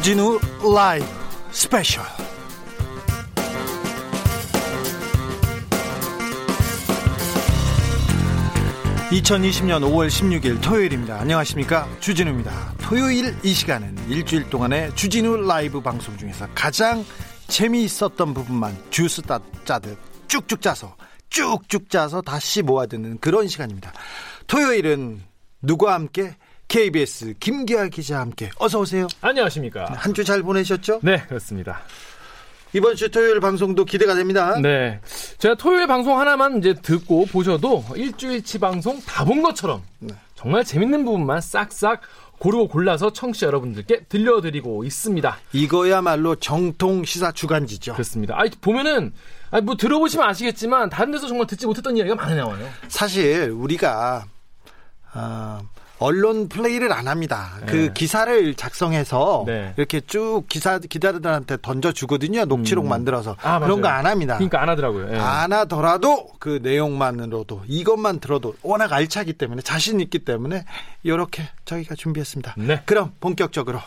주진우 라이브 스페셜 2020년 5월 16일 토요일입니다. 안녕하십니까. 주진우입니다. 토요일 이 시간은 일주일 동안의 주진우 라이브 방송 중에서 가장 재미있었던 부분만 주스 따, 짜듯 쭉쭉 짜서 쭉쭉 짜서 다시 모아듣는 그런 시간입니다. 토요일은 누구와 함께 KBS 김기아 기자와 함께 어서 오세요. 안녕하십니까. 한 주 잘 보내셨죠? 네, 그렇습니다. 이번 주 토요일 방송도 기대가 됩니다. 네. 제가 토요일 방송 하나만 이제 듣고 보셔도 일주일치 방송 다 본 것처럼 네. 정말 재밌는 부분만 싹싹 고르고 골라서 청취자 여러분들께 들려드리고 있습니다. 이거야말로 정통 시사 주간지죠. 그렇습니다. 아, 보면은 아니, 뭐 들어보시면 아시겠지만 다른 데서 정말 듣지 못했던 이야기가 많이 나와요. 사실 우리가 어, 언론 플레이를 안 합니다. 그 네. 기사를 작성해서 네. 이렇게 쭉 기사 기자들한테 던져 주거든요. 녹취록 만들어서 아, 그런 거. 안 합니다. 그러니까 안 하더라고요. 예. 안 하더라도 그 내용만으로도 이것만 들어도 워낙 알차기 때문에 자신 있기 때문에 이렇게 저희가 준비했습니다. 네. 그럼 본격적으로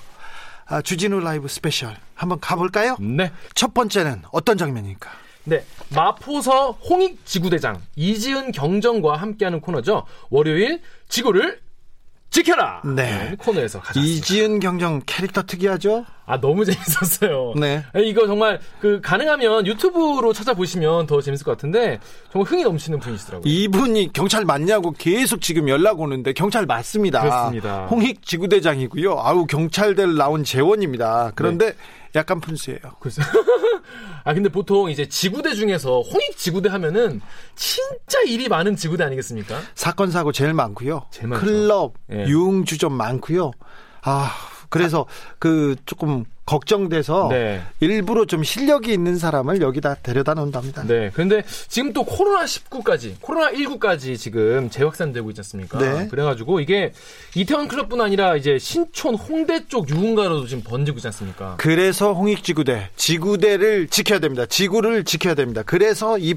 아, 주진우 라이브 스페셜 한번 가볼까요? 네. 첫 번째는 어떤 장면입니까? 네. 마포서 홍익 지구대장 이지은 경정과 함께하는 코너죠. 월요일 지구를 지켜라. 네. 코너에서 가져왔습니다. 이지은 경정 캐릭터 특이하죠? 아 너무 재밌었어요. 네. 이거 정말 그 가능하면 유튜브로 찾아보시면 더 재밌을 것 같은데 정말 흥이 넘치는 분이시더라고요. 이분이 경찰 맞냐고 계속 지금 연락 오는데 경찰 맞습니다. 그렇습니다. 홍익 지구대장이고요. 아우 경찰들 나온 재원입니다. 그런데 네. 약간 분수예요. 글쎄. 아 근데 보통 이제 지구대 중에서 홍익 지구대 하면은 진짜 일이 많은 지구대 아니겠습니까? 사건 사고 제일 많고요. 제일. 클럽, 예. 유흥주점 많고요. 아 그래서 그 조금 걱정돼서 네. 일부러 좀 실력이 있는 사람을 여기다 데려다 놓는답니다. 네. 그런데 지금 또 코로나 19까지, 코로나 19까지 지금 재확산되고 있지 않습니까? 네. 그래가지고 이게 이태원 클럽뿐 아니라 이제 신촌, 홍대 쪽 유흥가로도 지금 번지고 있지 않습니까? 그래서 홍익지구대, 지구대를 지켜야 됩니다. 지구를 지켜야 됩니다. 그래서 이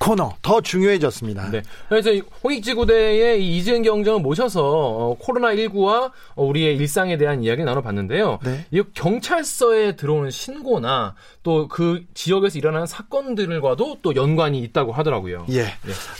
코너 더 중요해졌습니다. 네. 그래서 이 홍익지구대의 이 이지은 경정을 모셔서 어, 코로나 19와 어, 우리의 일상에 대한 이야기를 나눠봤는데요. 네. 이 경찰서에 들어오는 신고나 또 그 지역에서 일어나는 사건들과도 또 연관이 있다고 하더라고요. 예.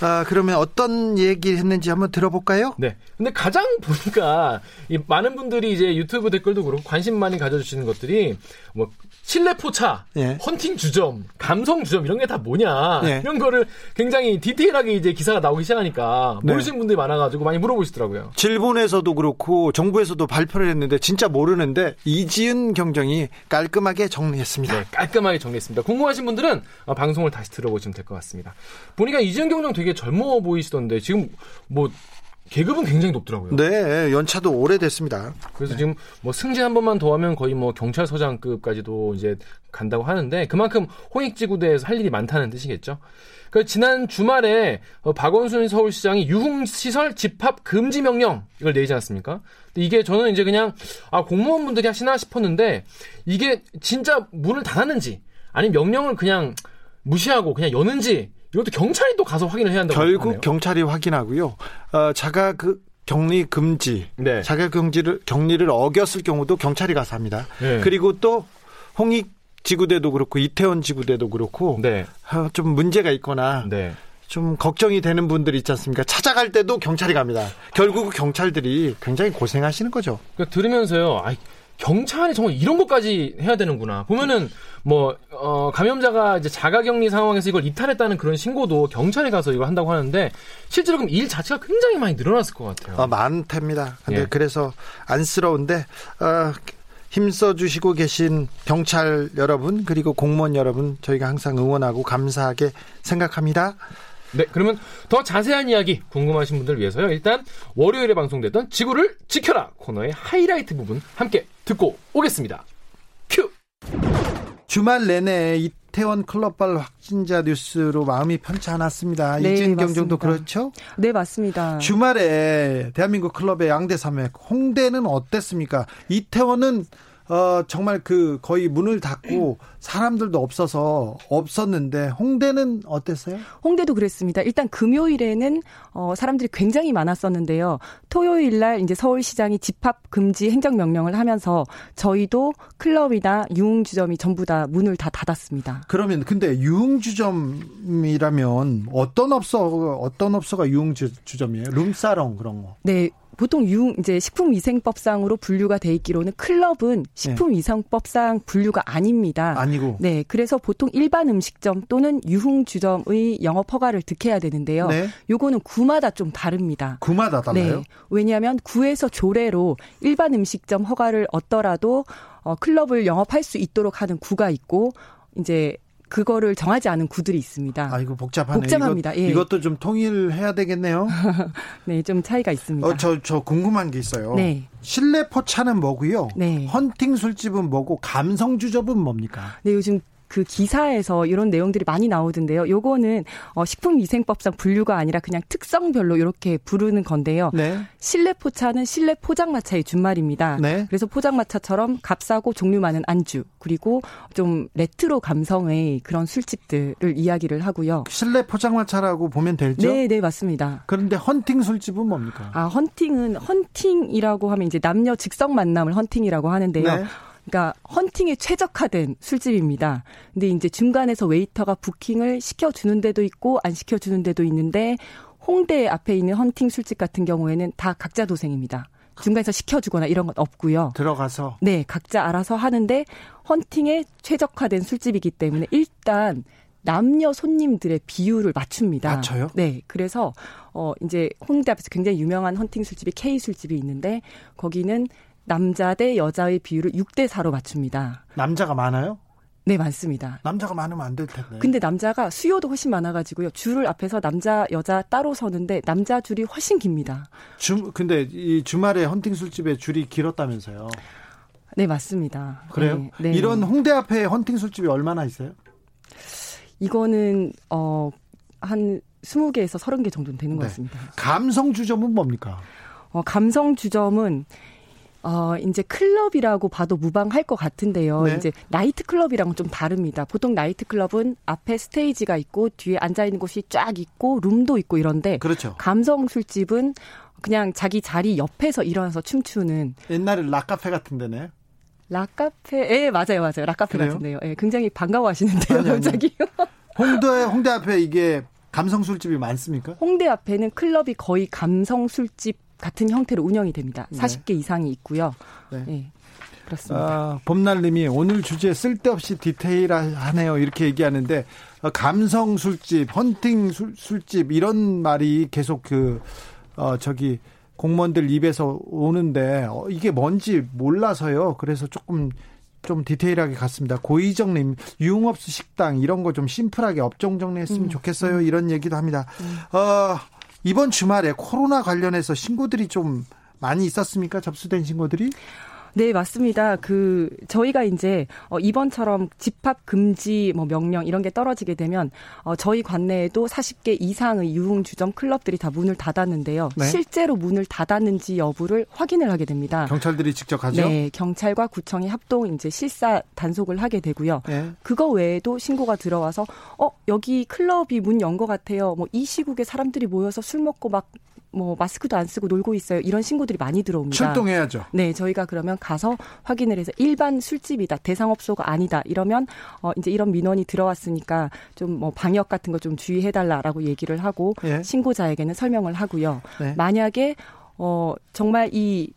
아, 그러면 어떤 얘기를 했는지 한번 들어볼까요? 네. 근데 가장 보니까 이 많은 분들이 이제 유튜브 댓글도 그렇고 관심 많이 가져주시는 것들이 뭐 실내 포차, 예. 헌팅 주점, 감성 주점 이런 게 다 뭐냐 예. 이런 거를 굉장히 디테일하게 이제 기사가 나오기 시작하니까 네. 모르시는 분들이 많아가지고 많이 물어보시더라고요. 질본에서도 그렇고 정부에서도 발표를 했는데 진짜 모르는데 이지은 경정이 깔끔하게 정리했습니다. 네, 깔 끔하게 정리했습니다. 궁금하신 분들은 어, 방송을 다시 들어보시면 될 것 같습니다. 보니까 이지은 경정 되게 젊어 보이시던데 지금 뭐 계급은 굉장히 높더라고요. 네, 연차도 오래됐습니다. 그래서 지금 뭐 승진 한 번만 더 하면 거의 뭐 경찰서장급까지도 이제 간다고 하는데 그만큼 홍익지구대에서 할 일이 많다는 뜻이겠죠. 그 지난 주말에 어, 박원순 서울시장이 유흥시설 집합 금지 명령 이걸 내지 않았습니까? 이게 저는 이제 그냥 아 공무원분들이 하시나 싶었는데 이게 진짜 문을 닫았는지 아니면 명령을 그냥 무시하고 그냥 여는지 이것도 경찰이 또 가서 확인을 해야 한다고 결국 하네요. 경찰이 확인하고요. 어, 자가 그 격리 금지, 네. 자가 경지를 격리를 어겼을 경우도 경찰이 가서 합니다. 네. 그리고 또 홍익 지구대도 그렇고 이태원 지구대도 그렇고 네. 아, 좀 문제가 있거나 네. 좀 걱정이 되는 분들이 있지 않습니까? 찾아갈 때도 경찰이 갑니다. 결국 경찰들이 굉장히 고생하시는 거죠. 그러니까 들으면서요, 아이, 경찰이 정말 이런 것까지 해야 되는구나. 보면은, 뭐, 어, 감염자가 이제 자가격리 상황에서 이걸 이탈했다는 그런 신고도 경찰에 가서 이걸 한다고 하는데, 실제로 그럼 일 자체가 굉장히 많이 늘어났을 것 같아요. 어, 많답니다. 근데 예. 그래서 안쓰러운데 어, 힘써 주시고 계신 경찰 여러분 그리고 공무원 여러분 저희가 항상 응원하고 감사하게 생각합니다. 네, 그러면 더 자세한 이야기 궁금하신 분들 위해서요. 일단 월요일에 방송됐던 지구를 지켜라 코너의 하이라이트 부분 함께 듣고 오겠습니다. 큐! 주말 내내 이태원 클럽발 확진자 뉴스로 마음이 편치 않았습니다. 네, 이진 경정도 맞습니다. 그렇죠? 네, 맞습니다. 주말에 대한민국 클럽의 양대 산맥 홍대는 어땠습니까? 이태원은 어, 정말 그 거의 문을 닫고 사람들도 없어서 없었는데 홍대는 어땠어요? 홍대도 그랬습니다. 일단 금요일에는 어, 사람들이 굉장히 많았었는데요. 토요일 날 이제 서울시장이 집합 금지 행정 명령을 하면서 저희도 클럽이나 유흥주점이 전부 다 문을 다 닫았습니다. 그러면 근데 유흥주점이라면 어떤 업소 어떤 업소가 유흥주점이에요? 룸사롱 그런 거. 네, 보통 유 이제 식품위생법상으로 분류가 돼 있기로는 클럽은 식품위생법상 분류가 아닙니다. 아니고. 네, 그래서 보통 일반 음식점 또는 유흥주점의 영업 허가를 득해야 되는데요. 네. 요거는 구마다 좀 다릅니다. 구마다 달라요? 네, 왜냐하면 구에서 조례로 일반 음식점 허가를 얻더라도 어, 클럽을 영업할 수 있도록 하는 구가 있고 이제 그거를 정하지 않은 구들이 있습니다. 아, 이거 복잡하네. 복잡합니다. 이것, 예. 이것도 좀 통일해야 되겠네요. 네, 좀 차이가 있습니다. 어, 저, 저 궁금한 게 있어요. 네. 실내 포차는 뭐고요? 네. 헌팅 술집은 뭐고 감성 주점은 뭡니까? 네, 요즘 그 기사에서 이런 내용들이 많이 나오던데요. 요거는 어, 식품위생법상 분류가 아니라 그냥 특성별로 이렇게 부르는 건데요. 네. 실내 포차는 실내 포장마차의 준말입니다. 네. 그래서 포장마차처럼 값싸고 종류 많은 안주 그리고 좀 레트로 감성의 그런 술집들을 이야기를 하고요. 실내 포장마차라고 보면 되죠? 네, 네 맞습니다. 그런데 헌팅 술집은 뭡니까? 아 헌팅은 헌팅이라고 하면 이제 남녀 즉석 만남을 헌팅이라고 하는데요. 네. 그러니까 헌팅에 최적화된 술집입니다. 근데 이제 중간에서 웨이터가 부킹을 시켜주는 데도 있고 안 시켜주는 데도 있는데 홍대 앞에 있는 헌팅 술집 같은 경우에는 다 각자 도생입니다. 중간에서 시켜주거나 이런 건 없고요. 들어가서 네 각자 알아서 하는데 헌팅에 최적화된 술집이기 때문에 일단 남녀 손님들의 비율을 맞춥니다. 맞춰요? 네. 그래서 어 이제 홍대 앞에서 굉장히 유명한 헌팅 술집이 K 술집이 있는데 거기는 남자 대 여자의 비율을 6대 4로 맞춥니다. 남자가 많아요? 네, 많습니다. 남자가 많으면 안 될 텐데. 근데 남자가 수요도 훨씬 많아가지고요. 줄을 앞에서 남자, 여자 따로 서는데 남자 줄이 훨씬 깁니다. 주, 근데 이 주말에 헌팅 술집에 줄이 길었다면서요? 네, 맞습니다. 그래요? 네, 네. 이런 홍대 앞에 헌팅 술집이 얼마나 있어요? 이거는, 어, 한 20개에서 30개 정도는 되는 네. 것 같습니다. 감성 주점은 뭡니까? 어, 감성 주점은 어, 이제 클럽이라고 봐도 무방할 것 같은데요. 네. 이제 나이트 클럽이랑은 좀 다릅니다. 보통 나이트 클럽은 앞에 스테이지가 있고 뒤에 앉아 있는 곳이 쫙 있고 룸도 있고 이런데 그렇죠. 감성 술집은 그냥 자기 자리 옆에서 일어나서 춤추는 옛날에 락카페 같은 데네. 락카페, 예, 맞아요, 맞아요. 락카페 그래요? 같은데요. 예, 굉장히 반가워 하시는데요, 아니, 아니. 갑자기. 홍대, 홍대 앞에 이게 감성 술집이 많습니까? 홍대 앞에는 클럽이 거의 감성 술집 같은 형태로 운영이 됩니다. 40개 이상이 있고요. 네. 네. 그렇습니다. 아, 봄날님이 오늘 주제 쓸데없이 디테일하네요. 이렇게 얘기하는데 어, 감성 술집, 헌팅 술, 술집 이런 말이 계속 그 어, 저기 공무원들 입에서 오는데 어, 이게 뭔지 몰라서요. 그래서 조금 좀 디테일하게 갔습니다. 고이정님 유흥업소 식당 이런 거 좀 심플하게 업종 정리했으면 음. 좋겠어요. 이런 얘기도 합니다. 음. 어, 이번 주말에 코로나 관련해서 신고들이 좀 많이 있었습니까? 접수된 신고들이? 네, 맞습니다. 그 저희가 이제 어 이번처럼 집합 금지 뭐 명령 이런 게 떨어지게 되면 어 저희 관내에도 40개 이상의 유흥 주점 클럽들이 다 문을 닫았는데요. 네. 실제로 문을 닫았는지 여부를 확인을 하게 됩니다. 경찰들이 직접 하죠? 네, 경찰과 구청이 합동 이제 실사 단속을 하게 되고요. 네. 그거 외에도 신고가 들어와서 어 여기 클럽이 문 연 것 같아요. 뭐 이 시국에 사람들이 모여서 술 먹고 막 뭐 마스크도 안 쓰고 놀고 있어요. 이런 신고들이 많이 들어옵니다. 출동해야죠. 네, 저희가 그러면 가서 확인을 해서 일반 술집이다, 대상업소가 아니다 이러면 어 이제 이런 민원이 들어왔으니까 좀 뭐 방역 같은 거 좀 주의해달라라고 얘기를 하고 예. 신고자에게는 설명을 하고요. 네. 만약에 어 정말 이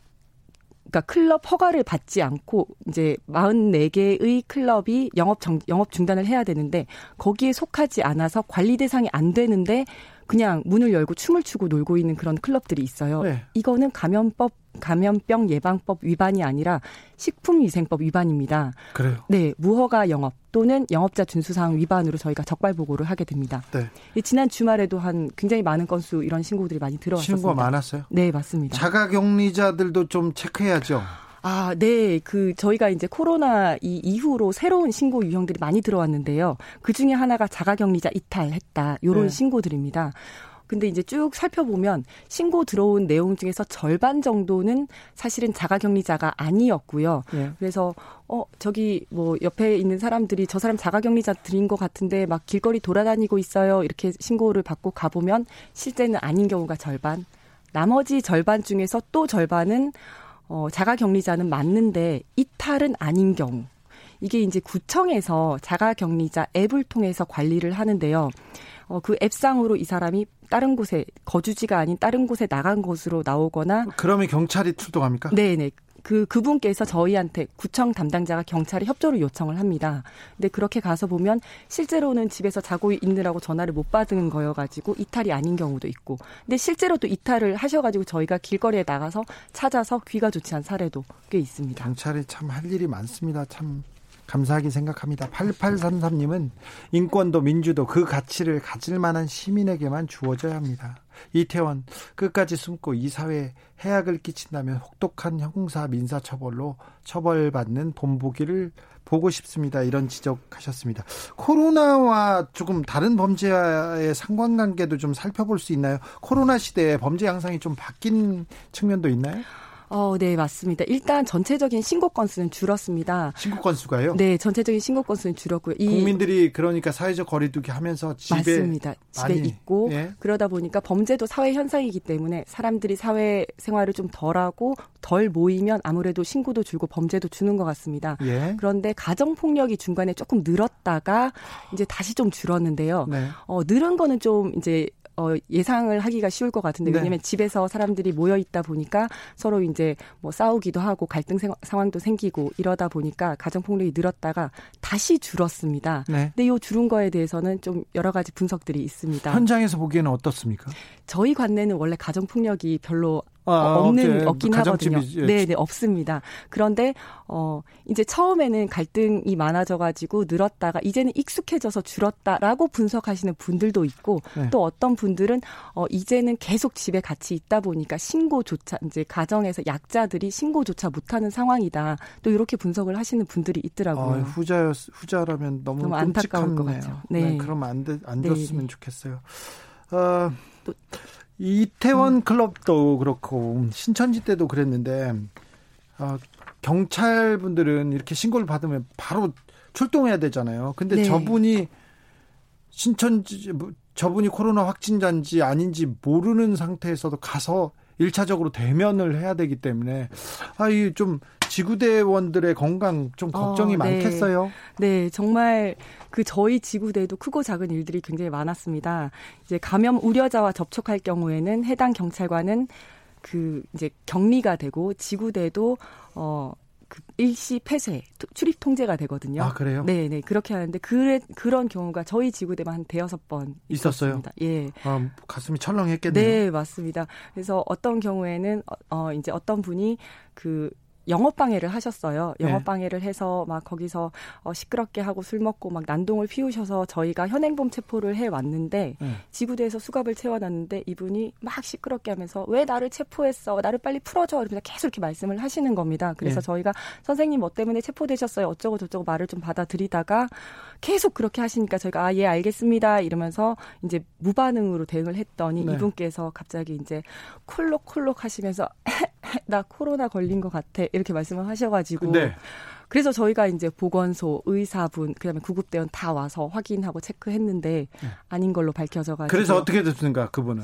그러니까 클럽 허가를 받지 않고 이제 44개의 클럽이 영업 정, 영업 중단을 해야 되는데 거기에 속하지 않아서 관리 대상이 안 되는데 그냥 문을 열고 춤을 추고 놀고 있는 그런 클럽들이 있어요. 네. 이거는 감염법 감염병 예방법 위반이 아니라 식품위생법 위반입니다. 그래요? 네, 무허가 영업 또는 영업자 준수사항 위반으로 저희가 적발 보고를 하게 됩니다. 네. 지난 주말에도 한 굉장히 많은 건수 이런 신고들이 많이 들어왔습니다. 신고가 많았어요? 네, 맞습니다. 자가격리자들도 좀 체크해야죠. 아, 네. 그 저희가 이제 코로나 이 이후로 새로운 신고 유형들이 많이 들어왔는데요. 그 중에 하나가 자가격리자 이탈했다. 요런 네. 신고들입니다. 근데 이제 쭉 살펴보면 신고 들어온 내용 중에서 절반 정도는 사실은 자가격리자가 아니었고요. 예. 그래서 어 저기 뭐 옆에 있는 사람들이 저 사람 자가격리자 들인 것 같은데 막 길거리 돌아다니고 있어요. 이렇게 신고를 받고 가보면 실제는 아닌 경우가 절반. 나머지 절반 중에서 또 절반은 어, 자가격리자는 맞는데 이탈은 아닌 경우. 이게 이제 구청에서 자가격리자 앱을 통해서 관리를 하는데요. 어, 그 앱상으로 이 사람이 다른 곳에 거주지가 아닌 다른 곳에 나간 것으로 나오거나 그러면 경찰이 출동합니까? 네네. 그 그분께서 저희한테 구청 담당자가 경찰에 협조를 요청을 합니다. 근데 그렇게 가서 보면 실제로는 집에서 자고 있느라고 전화를 못 받은 거여가지고 이탈이 아닌 경우도 있고, 근데 실제로 또 이탈을 하셔가지고 저희가 길거리에 나가서 찾아서 귀가 좋지 않은 사례도 꽤 있습니다. 경찰이 참 할 일이 많습니다. 참 감사하게 생각합니다. 8833님은 인권도 민주도 그 가치를 가질 만한 시민에게만 주어져야 합니다. 이태원 끝까지 숨고 이 사회에 해악을 끼친다면 혹독한 형사 민사 처벌로 처벌받는 본보기를 보고 싶습니다. 이런 지적하셨습니다. 코로나와 조금 다른 범죄와의 상관관계도 좀 살펴볼 수 있나요? 코로나 시대에 범죄 양상이 좀 바뀐 측면도 있나요? 어, 네, 맞습니다. 일단 전체적인 신고 건수는 줄었습니다. 신고 건수가요? 네, 전체적인 신고 건수는 줄었고요. 이 국민들이 그러니까 사회적 거리두기 하면서 집에 맞습니다. 집에 많이, 있고 예. 그러다 보니까 범죄도 사회 현상이기 때문에 사람들이 사회 생활을 좀 덜하고 덜 모이면 아무래도 신고도 줄고 범죄도 주는 것 같습니다. 예. 그런데 가정 폭력이 중간에 조금 늘었다가 이제 다시 좀 줄었는데요. 네. 어, 늘은 거는 좀 이제 어, 예상을 하기가 쉬울 것 같은데 네. 왜냐하면 집에서 사람들이 모여 있다 보니까 서로 이제 뭐 싸우기도 하고 갈등 상황도 생기고 이러다 보니까 가정 폭력이 늘었다가 다시 줄었습니다. 네. 근데 이 줄은 거에 대해서는 좀 여러 가지 분석들이 있습니다. 현장에서 보기에는 어떻습니까? 저희 관내는 원래 가정 폭력이 별로 아, 어, 없는 오케이. 없긴 하거든요. 네, 네, 없습니다. 그런데 어 이제 처음에는 갈등이 많아져 가지고 늘었다가 이제는 익숙해져서 줄었다라고 분석하시는 분들도 있고 네. 또 어떤 분들은 어 이제는 계속 집에 같이 있다 보니까 신고조차 이제 가정에서 약자들이 신고조차 못 하는 상황이다. 또 이렇게 분석을 하시는 분들이 있더라고요. 아, 후자 후자라면 너무, 너무 안타까울 것 같죠. 네. 네 그럼 안, 되, 안 네. 됐으면 좋겠어요. 어, 또 이태원 음. 클럽도 그렇고 신천지 때도 그랬는데 어, 경찰 분들은 이렇게 신고를 받으면 바로 출동해야 되잖아요. 근데 네. 저분이 신천지 뭐, 저분이 코로나 확진자인지 아닌지 모르는 상태에서도 가서 1차적으로 대면을 해야 되기 때문에 아, 이좀 지구대원들의 건강 좀 걱정이 어, 네. 많겠어요. 네, 정말 그 저희 지구대도 크고 작은 일들이 굉장히 많았습니다. 이제 감염 우려자와 접촉할 경우에는 해당 경찰관은 그 이제 격리가 되고 지구대도 어 그 일시 폐쇄 출입 통제가 되거든요. 아 그래요? 네, 네 그렇게 하는데 그래 그런 경우가 저희 지구대만 한 대여섯 번 있었어요. 있었습니다. 예. 아, 가슴이 철렁했겠네요. 네, 맞습니다. 그래서 어떤 경우에는 어, 어 이제 어떤 분이 그 영업 방해를 하셨어요. 영업 네. 방해를 해서 막 거기서 어, 시끄럽게 하고 술 먹고 막 난동을 피우셔서 저희가 현행범 체포를 해 왔는데 네. 지구대에서 수갑을 채워놨는데 이분이 막 시끄럽게 하면서 왜 나를 체포했어? 나를 빨리 풀어줘. 이러면서 계속 이렇게 말씀을 하시는 겁니다. 그래서 네. 저희가 선생님 뭐 때문에 체포되셨어요? 어쩌고 저쩌고 말을 좀 받아들이다가 계속 그렇게 하시니까 저희가 아 예 알겠습니다 이러면서 이제 무반응으로 대응을 했더니 네. 이분께서 갑자기 이제 콜록콜록 하시면서 나 코로나 걸린 것 같아 이렇게 말씀을 하셔가지고 네. 그래서 저희가 이제 보건소, 의사분, 그다음에 구급대원 다 와서 확인하고 체크했는데 네. 아닌 걸로 밝혀져가지고 그래서 어떻게 됐습니까 그분은?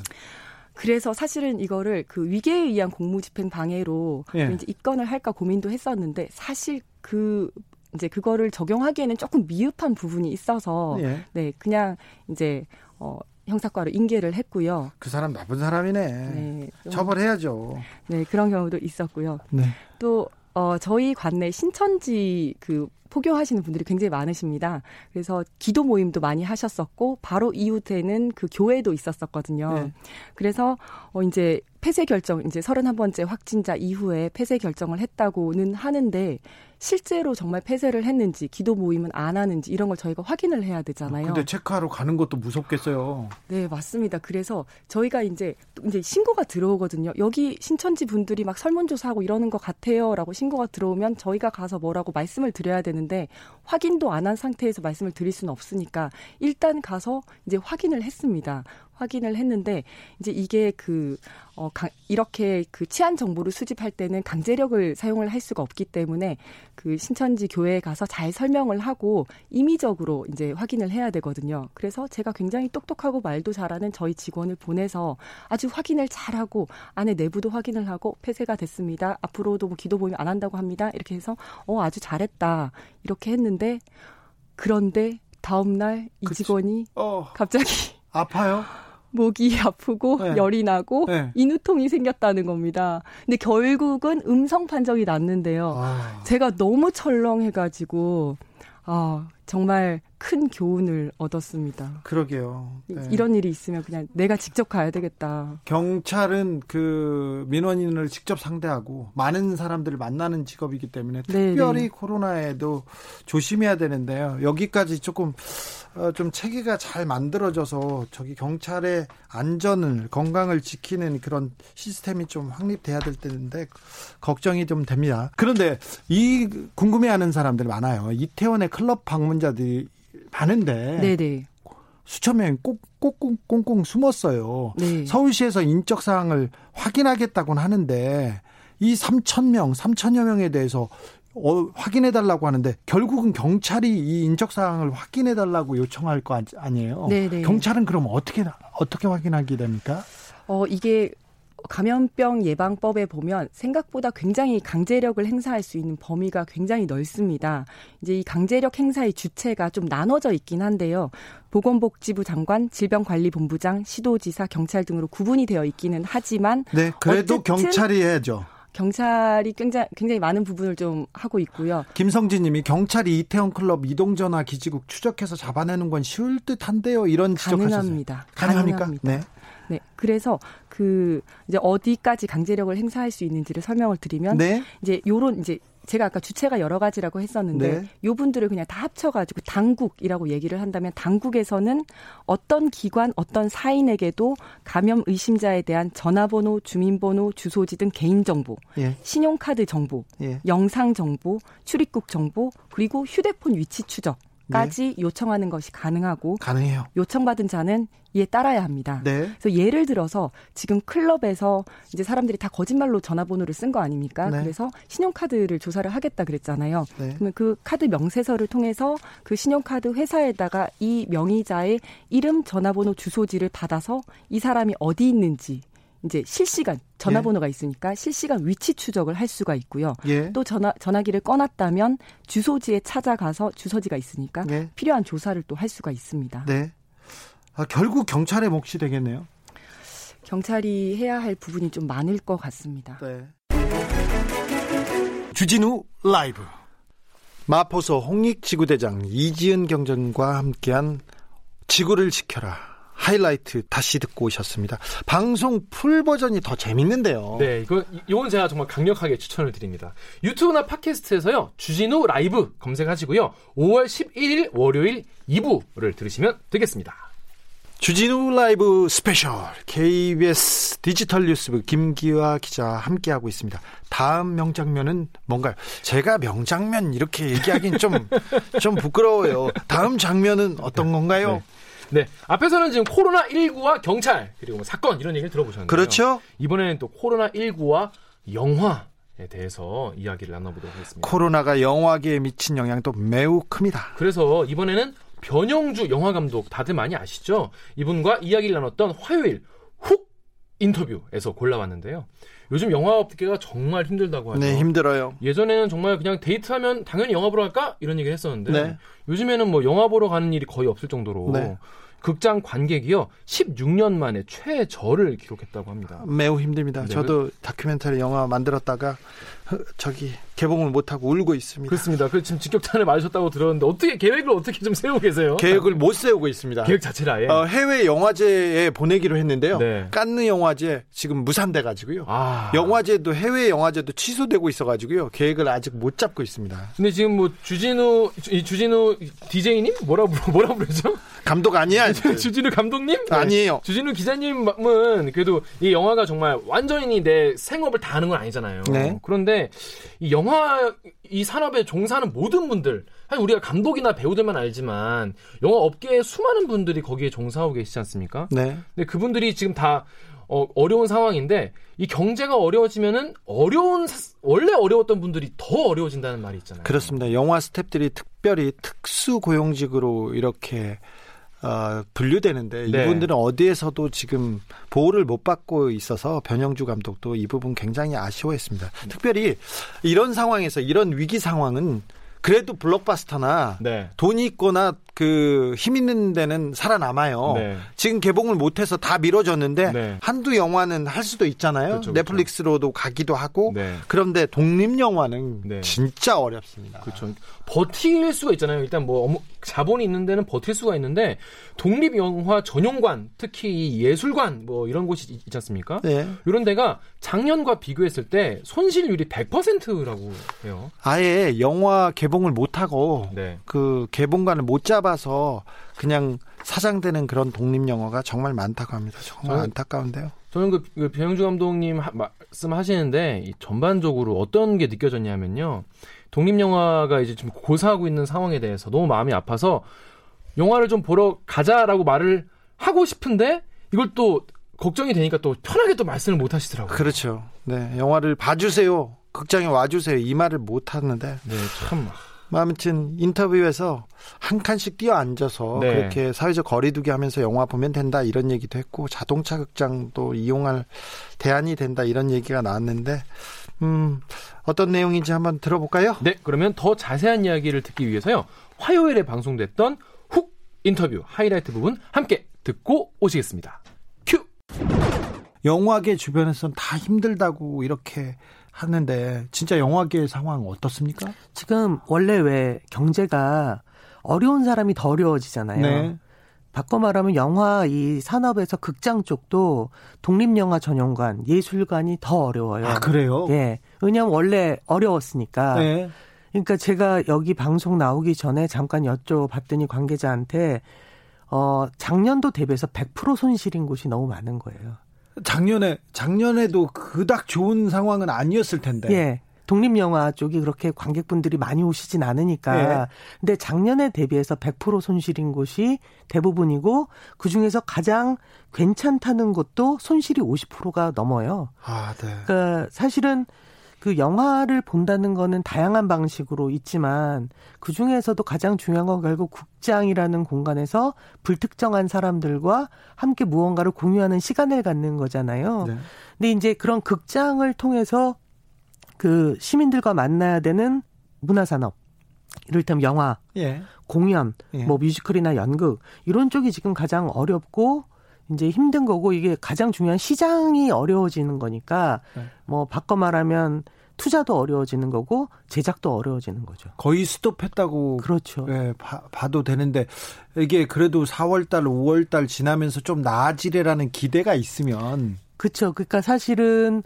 그래서 사실은 이거를 그 위계에 의한 공무집행 방해로 예. 이제 입건을 할까 고민도 했었는데 사실 그 이제 그거를 적용하기에는 조금 미흡한 부분이 있어서 예. 네 그냥 이제 어 형사과로 인계를 했고요. 그 사람 나쁜 사람이네. 네, 처벌해야죠. 네, 그런 경우도 있었고요. 네. 또 어, 저희 관내 신천지 그 포교하시는 분들이 굉장히 많으십니다. 그래서 기도 모임도 많이 하셨었고 바로 이웃에는 그 교회도 있었었거든요. 네. 그래서 어 이제 폐쇄 결정 이제 31번째 확진자 이후에 폐쇄 결정을 했다고는 하는데 실제로 정말 폐쇄를 했는지 기도 모임은 안 하는지 이런 걸 저희가 확인을 해야 되잖아요. 근데 체크하러 가는 것도 무섭겠어요. 네, 맞습니다. 그래서 저희가 이제 이제 신고가 들어오거든요. 여기 신천지 분들이 막 설문조사하고 이러는 것 같아요라고 신고가 들어오면 저희가 가서 뭐라고 말씀을 드려야 되는데 확인도 안 한 상태에서 말씀을 드릴 수는 없으니까 일단 가서 이제 확인을 했습니다. 확인을 했는데 이제 이게 그 어, 가, 이렇게 그 치안 정보를 수집할 때는 강제력을 사용을 할 수가 없기 때문에 그 신천지 교회에 가서 잘 설명을 하고 임의적으로 이제 확인을 해야 되거든요. 그래서 제가 굉장히 똑똑하고 말도 잘하는 저희 직원을 보내서 아주 확인을 잘하고 안에 내부도 확인을 하고 폐쇄가 됐습니다. 앞으로도 뭐 기도 보임 안 한다고 합니다. 이렇게 해서 어 아주 잘했다 이렇게 했는데 그런데 다음 날 이 직원이 어. 갑자기 아파요? 목이 아프고 네. 열이 나고 네. 인후통이 생겼다는 겁니다. 근데 결국은 음성 판정이 났는데요. 아. 제가 너무 철렁해가지고 아 정말 큰 교훈을 얻었습니다. 그러게요. 네. 이런 일이 있으면 그냥 내가 직접 가야 되겠다. 경찰은 그 민원인을 직접 상대하고 많은 사람들을 만나는 직업이기 때문에 네, 특별히 네. 코로나에도 조심해야 되는데요. 여기까지 조금 어, 좀 체계가 잘 만들어져서 저기 경찰의 안전을 건강을 지키는 그런 시스템이 좀 확립돼야 될 텐데 걱정이 좀 됩니다. 그런데 이 궁금해하는 사람들이 많아요. 이태원의 클럽 방문자들이 많은데 네네. 수천 명이 꽁꽁 꽁꽁 숨었어요. 네. 서울시에서 인적 사항을 확인하겠다고는 하는데 이 3천 명, 3천여 명에 대해서 어, 확인해 달라고 하는데 결국은 경찰이 이 인적 사항을 확인해 달라고 요청할 거 아니에요. 네네. 경찰은 그럼 어떻게 어떻게 확인하게 됩니까? 어 이게 감염병 예방법에 보면 생각보다 굉장히 강제력을 행사할 수 있는 범위가 굉장히 넓습니다. 이제 이 강제력 행사의 주체가 좀 나눠져 있긴 한데요. 보건복지부 장관, 질병관리본부장, 시도지사, 경찰 등으로 구분이 되어 있기는 하지만 네, 그래도 경찰이 해야죠. 경찰이 굉장히, 굉장히 많은 부분을 좀 하고 있고요. 김성진 님이 경찰이 이태원 클럽 이동전화 기지국 추적해서 잡아내는 건 쉬울 듯 한데요. 이런 지적하셨어요. 가능합니다. 가능합니까? 가능합니다. 네. 네. 그래서 그 이제 어디까지 강제력을 행사할 수 있는지를 설명을 드리면 네. 이제 요런 이제 제가 아까 주체가 여러 가지라고 했었는데 네. 요 분들을 그냥 다 합쳐가지고 당국이라고 얘기를 한다면 당국에서는 어떤 기관, 어떤 사인에게도 감염 의심자에 대한 전화번호, 주민번호, 주소지 등 개인정보, 예. 신용카드 정보, 예. 영상 정보, 출입국 정보, 그리고 휴대폰 위치 추적 까지 네. 요청하는 것이 가능하고 가능해요. 요청받은 자는 이에 따라야 합니다. 네. 그래서 예를 들어서 지금 클럽에서 이제 사람들이 다 거짓말로 전화번호를 쓴 거 아닙니까? 네. 그래서 신용카드를 조사를 하겠다 그랬잖아요. 네. 그러면 그 카드 명세서를 통해서 그 신용카드 회사에다가 이 명의자의 이름, 전화번호, 주소지를 받아서 이 사람이 어디 있는지 이제 실시간 전화번호가 예. 있으니까 실시간 위치 추적을 할 수가 있고요. 예. 또 전화 전화기를 꺼놨다면 주소지에 찾아가서 주소지가 있으니까 예. 필요한 조사를 또 할 수가 있습니다. 네. 아, 결국 경찰의 몫이 되겠네요. 경찰이 해야 할 부분이 좀 많을 것 같습니다. 네. 주진우 라이브 마포서 홍익지구대장 이지은 경정과 함께한 지구를 지켜라. 하이라이트 다시 듣고 오셨습니다. 방송 full 버전이 더 재밌는데요. 네, 이거 이건 제가 정말 강력하게 추천을 드립니다. 유튜브나 팟캐스트에서요. 주진우 라이브 검색하시고요. 5월 11일 월요일 2부를 들으시면 되겠습니다. 주진우 라이브 스페셜 KBS 디지털 뉴스부 김기화 기자 함께하고 있습니다. 다음 명장면은 뭔가요? 제가 명장면 이렇게 얘기하긴 좀, 좀 부끄러워요. 다음 장면은 어떤 건가요? 네. 네. 앞에서는 지금 코로나19와 경찰, 그리고 뭐 사건 이런 얘기를 들어보셨는데요. 그렇죠. 이번에는 또 코로나19와 영화, 에 대해서 이야기를 나눠보도록 하겠습니다. 코로나가 영화계에 미친 영향도 매우 큽니다. 그래서 이번에는 변영주 영화 감독 다들 많이 아시죠? 이분과 이야기를 나눴던 화요일 훅 인터뷰에서 골라왔는데요. 요즘 영화 업계가 정말 힘들다고 하죠. 네, 힘들어요. 예전에는 정말 그냥 데이트하면 당연히 영화 보러 갈까 이런 얘기를 했었는데 네. 요즘에는 뭐 영화 보러 가는 일이 거의 없을 정도로 네. 극장 관객이요 16년 만에 최저를 기록했다고 합니다. 매우 힘듭니다. 네. 저도 다큐멘터리 영화 만들었다가 저기 개봉을 못하고 울고 있습니다. 그렇습니다. 그 지금 직격탄을 맞으셨다고 들었는데 어떻게 계획을 어떻게 좀 세우고 계세요? 계획을 못 세우고 있습니다. 계획 자체를 아예 어, 해외 영화제에 보내기로 했는데요. 네. 깐느 영화제 지금 무산돼 가지고요. 아. 영화제도 해외 영화제도 취소되고 있어 가지고요. 계획을 아직 못 잡고 있습니다. 근데 지금 뭐 주진우 이 주진우 DJ님 뭐라 뭐라 부르죠? 감독 아니야. 주진우 감독님? 네. 아니에요. 주진우 기자님은 그래도 이 영화가 정말 완전히 내 생업을 다 하는 건 아니잖아요. 네. 그런데 이 영화 영화 이 산업에 종사하는 모든 분들 사실 우리가 감독이나 배우들만 알지만 영화 업계에 수많은 분들이 거기에 종사하고 계시지 않습니까? 네. 근데 그분들이 지금 다 어, 어려운 상황인데 이 경제가 어려워지면은 어려운 원래 어려웠던 분들이 더 어려워진다는 말이 있잖아요. 그렇습니다. 영화 스탭들이 특별히 특수 고용직으로 이렇게 어, 분류되는데 네. 이분들은 어디에서도 지금 보호를 못 받고 있어서 변영주 감독도 이 부분 굉장히 아쉬워했습니다. 특별히 이런 상황에서 이런 위기 상황은 그래도 블록바스터나 네. 돈이 있거나 그 힘 있는 데는 살아남아요. 네. 지금 개봉을 못해서 다 미뤄졌는데 네. 한두 영화는 할 수도 있잖아요. 그렇죠, 그렇죠. 넷플릭스로도. 가기도 하고 네. 그런데 독립 영화는 네. 진짜 어렵습니다. 그렇죠. 버틸 수가 있잖아요. 일단 뭐 자본이 있는 데는 버틸 수가 있는데 독립 영화 전용관, 특히 예술관 뭐 이런 곳이 있지 않습니까? 네. 이런 데가 작년과 비교했을 때 손실률이 100%라고 해요. 아예 영화 개봉을 못 하고 네. 그 개봉관을 못 잡아 서 그냥 사장되는 그런 독립 영화가 정말 많다고 합니다. 정말 저는, 안타까운데요. 저는 그, 그 배영주 감독님 하, 말씀하시는데 전반적으로 어떤 게 느껴졌냐면요. 독립 영화가 이제 지금 고사하고 있는 상황에 대해서 너무 마음이 아파서 영화를 좀 보러 가자라고 말을 하고 싶은데 이걸 또 걱정이 되니까 또 편하게 또 말씀을 못 하시더라고요. 그렇죠. 네, 영화를 봐주세요. 극장에 와주세요. 이 말을 못 하는데. 네, 참. 아무튼 인터뷰에서 한 칸씩 뛰어 앉아서 네. 그렇게 사회적 거리두기 하면서 영화 보면 된다 이런 얘기도 했고 자동차 극장도 이용할 대안이 된다 이런 얘기가 나왔는데 음 어떤 내용인지 한번 들어볼까요? 네, 그러면 더 자세한 이야기를 듣기 위해서요. 화요일에 방송됐던 훅 인터뷰 하이라이트 부분 함께 듣고 오시겠습니다. 큐. 영화계 주변에서는 다 힘들다고 이렇게 하는데 진짜 영화계 상황 어떻습니까? 지금 원래 왜 경제가 어려운 사람이 더 어려워지잖아요. 네. 바꿔 말하면 영화 이 산업에서 극장 쪽도 독립영화 전용관, 예술관이 더 어려워요. 아, 그래요? 예. 왜냐면 원래 어려웠으니까. 네. 그러니까 제가 여기 방송 나오기 전에 잠깐 여쭤봤더니 관계자한테 어, 작년도 대비해서 100% 손실인 곳이 너무 많은 거예요. 작년에 작년에도 그닥 좋은 상황은 아니었을 텐데. 예. 독립 영화 쪽이 그렇게 관객분들이 많이 오시진 않으니까. 네. 근데 작년에 대비해서 100% 손실인 곳이 대부분이고 그 중에서 가장 괜찮다는 곳도 손실이 50%가 넘어요. 아, 네. 그러니까 사실은 그 영화를 본다는 거는 다양한 방식으로 있지만 그 중에서도 가장 중요한 건 결국 극장이라는 공간에서 불특정한 사람들과 함께 무언가를 공유하는 시간을 갖는 거잖아요. 네. 근데 이제 그런 극장을 통해서 그 시민들과 만나야 되는 문화산업, 이를테면 영화, 예. 공연, 예. 뭐 뮤지컬이나 연극 이런 쪽이 지금 가장 어렵고 이제 힘든 거고 이게 가장 중요한 시장이 어려워지는 거니까 네. 뭐 바꿔 말하면 투자도 어려워지는 거고 제작도 어려워지는 거죠. 거의 스톱했다고 그렇죠. 예, 봐, 봐도 되는데 이게 그래도 4월 달, 5월 달 지나면서 좀 나아지래라는 기대가 있으면 그렇죠. 그러니까 사실은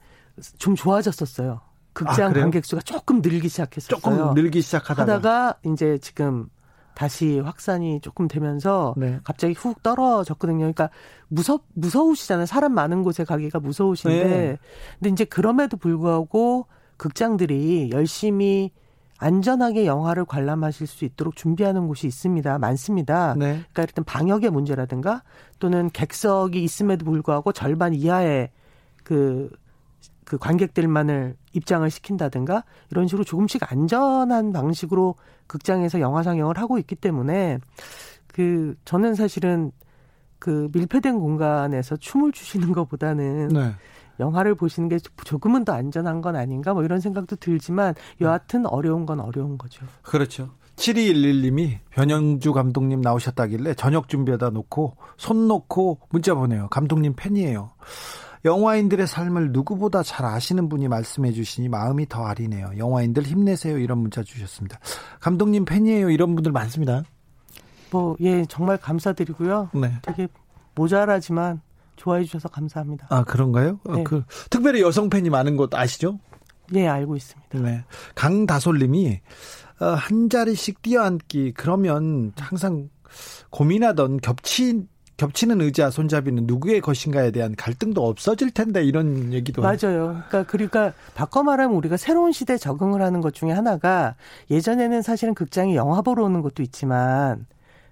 좀 좋아졌었어요. 극장 아, 관객 수가 조금 늘기 시작했었어요. 조금 늘기 시작하다가 하다가 이제 지금 다시 확산이 조금 되면서 네. 갑자기 훅 떨어졌거든요. 그러니까 무섭 무서우시잖아요. 사람 많은 곳에 가기가 무서우신데 네. 근데 이제 그럼에도 불구하고 극장들이 열심히 안전하게 영화를 관람하실 수 있도록 준비하는 곳이 있습니다. 많습니다. 네. 그러니까 일단 방역의 문제라든가 또는 객석이 있음에도 불구하고 절반 이하의 그 그 관객들만을 입장을 시킨다든가 이런 식으로 조금씩 안전한 방식으로 극장에서 영화 상영을 하고 있기 때문에 그 저는 사실은 그 밀폐된 공간에서 춤을 추시는 것보다는 네. 영화를 보시는 게 조금은 더 안전한 건 아닌가 뭐 이런 생각도 들지만 여하튼 어려운 건 어려운 거죠. 그렇죠. 7211님이 변영주 감독님 나오셨다길래 저녁 준비하다 놓고 손 놓고 문자 보내요. 감독님 팬이에요. 영화인들의 삶을 누구보다 잘 아시는 분이 말씀해 주시니 마음이 더 아리네요. 영화인들 힘내세요. 이런 문자 주셨습니다. 감독님 팬이에요. 이런 분들 많습니다. 뭐, 예, 정말 감사드리고요. 네. 되게 모자라지만 좋아해 주셔서 감사합니다. 아, 그런가요? 어, 네. 어, 그, 특별히 여성 팬이 많은 것 아시죠? 예, 알고 있습니다. 네. 강다솔 님이 어, 한 자리씩 뛰어앉기 그러면 항상 고민하던 겹치 겹치는 의자 손잡이는 누구의 것인가에 대한 갈등도 없어질 텐데 이런 얘기도 맞아요. 그러니까 그러니까 바꿔 말하면 우리가 새로운 시대에 적응을 하는 것 중에 하나가 예전에는 사실은 극장에 영화 보러 오는 것도 있지만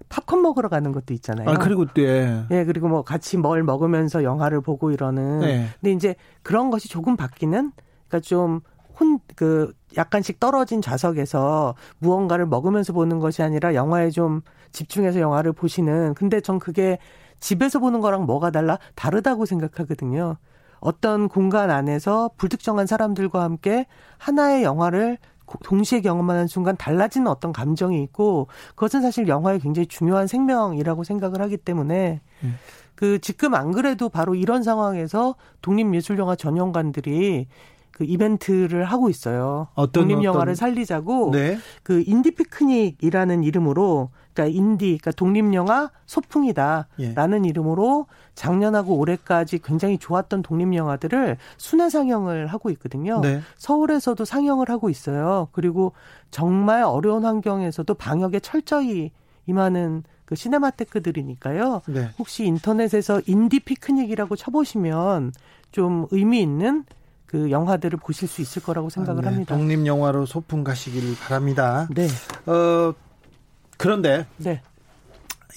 팝콘 먹으러 가는 것도 있잖아요. 아, 그리고 또, 예. 예, 그리고 뭐 같이 뭘 먹으면서 영화를 보고 이러는. 네. 근데 이제 그런 것이 조금 바뀌는, 그러니까 좀 혼, 그, 약간씩 떨어진 좌석에서 무언가를 먹으면서 보는 것이 아니라 영화에 좀 집중해서 영화를 보시는. 근데 전 그게 집에서 보는 거랑 뭐가 달라? 다르다고 생각하거든요. 어떤 공간 안에서 불특정한 사람들과 함께 하나의 영화를 동시에 경험하는 순간 달라지는 어떤 감정이 있고 그것은 사실 영화의 굉장히 중요한 생명이라고 생각을 하기 때문에 음. 그 지금 안 그래도 바로 이런 상황에서 독립예술영화 전용관들이 그 이벤트를 하고 있어요. 어떤 독립 영화를 살리자고 네. 그 인디 피크닉이라는 이름으로 그러니까 인디 그러니까 독립 영화 소풍이다라는 예. 이름으로 작년하고 올해까지 굉장히 좋았던 독립 영화들을 순회 상영을 하고 있거든요. 네. 서울에서도 상영을 하고 있어요. 그리고 정말 어려운 환경에서도 방역에 철저히 임하는 그 시네마테크들이니까요. 네. 혹시 인터넷에서 인디 피크닉이라고 쳐보시면 좀 의미 있는 그 영화들을 보실 수 있을 거라고 생각을 아, 네. 합니다. 독립 영화로 소풍 가시길 바랍니다. 네. 어 그런데 네.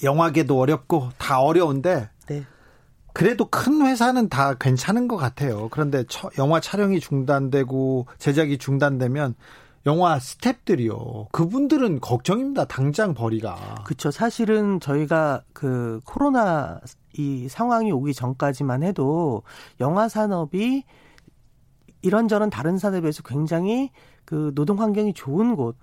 영화계도 어렵고 다 어려운데 네. 그래도 큰 회사는 다 괜찮은 것 같아요. 그런데 처, 영화 촬영이 중단되고 제작이 중단되면 영화 스탭들이요. 그분들은 걱정입니다. 당장 벌이가. 그렇죠. 사실은 저희가 그 코로나 이 상황이 오기 전까지만 해도 영화 산업이 이런저런 다른 산업에 비해서 굉장히 그 노동 환경이 좋은 곳.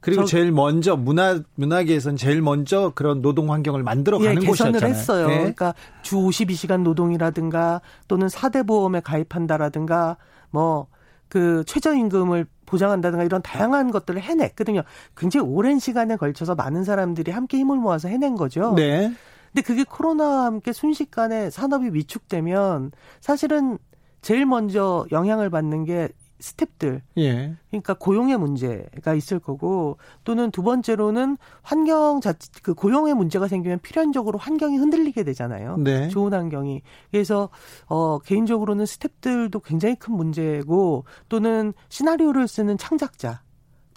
그리고 제일 먼저 문화 문화계에서는 제일 먼저 그런 노동 환경을 만들어 가는 예, 개선을 곳이었잖아요. 했어요. 네. 그러니까 주 52시간 노동이라든가 또는 4대 보험에 가입한다라든가 뭐 그 최저임금을 보장한다든가 이런 다양한 것들을 해냈거든요. 굉장히 오랜 시간에 걸쳐서 많은 사람들이 함께 힘을 모아서 해낸 거죠. 네. 근데 그게 코로나와 함께 순식간에 산업이 위축되면 사실은 제일 먼저 영향을 받는 게 스탭들. 예. 그러니까 고용의 문제가 있을 거고 또는 두 번째로는 환경 자체 그 고용의 문제가 생기면 필연적으로 환경이 흔들리게 되잖아요. 네. 좋은 환경이. 그래서 어 개인적으로는 스탭들도 굉장히 큰 문제고 또는 시나리오를 쓰는 창작자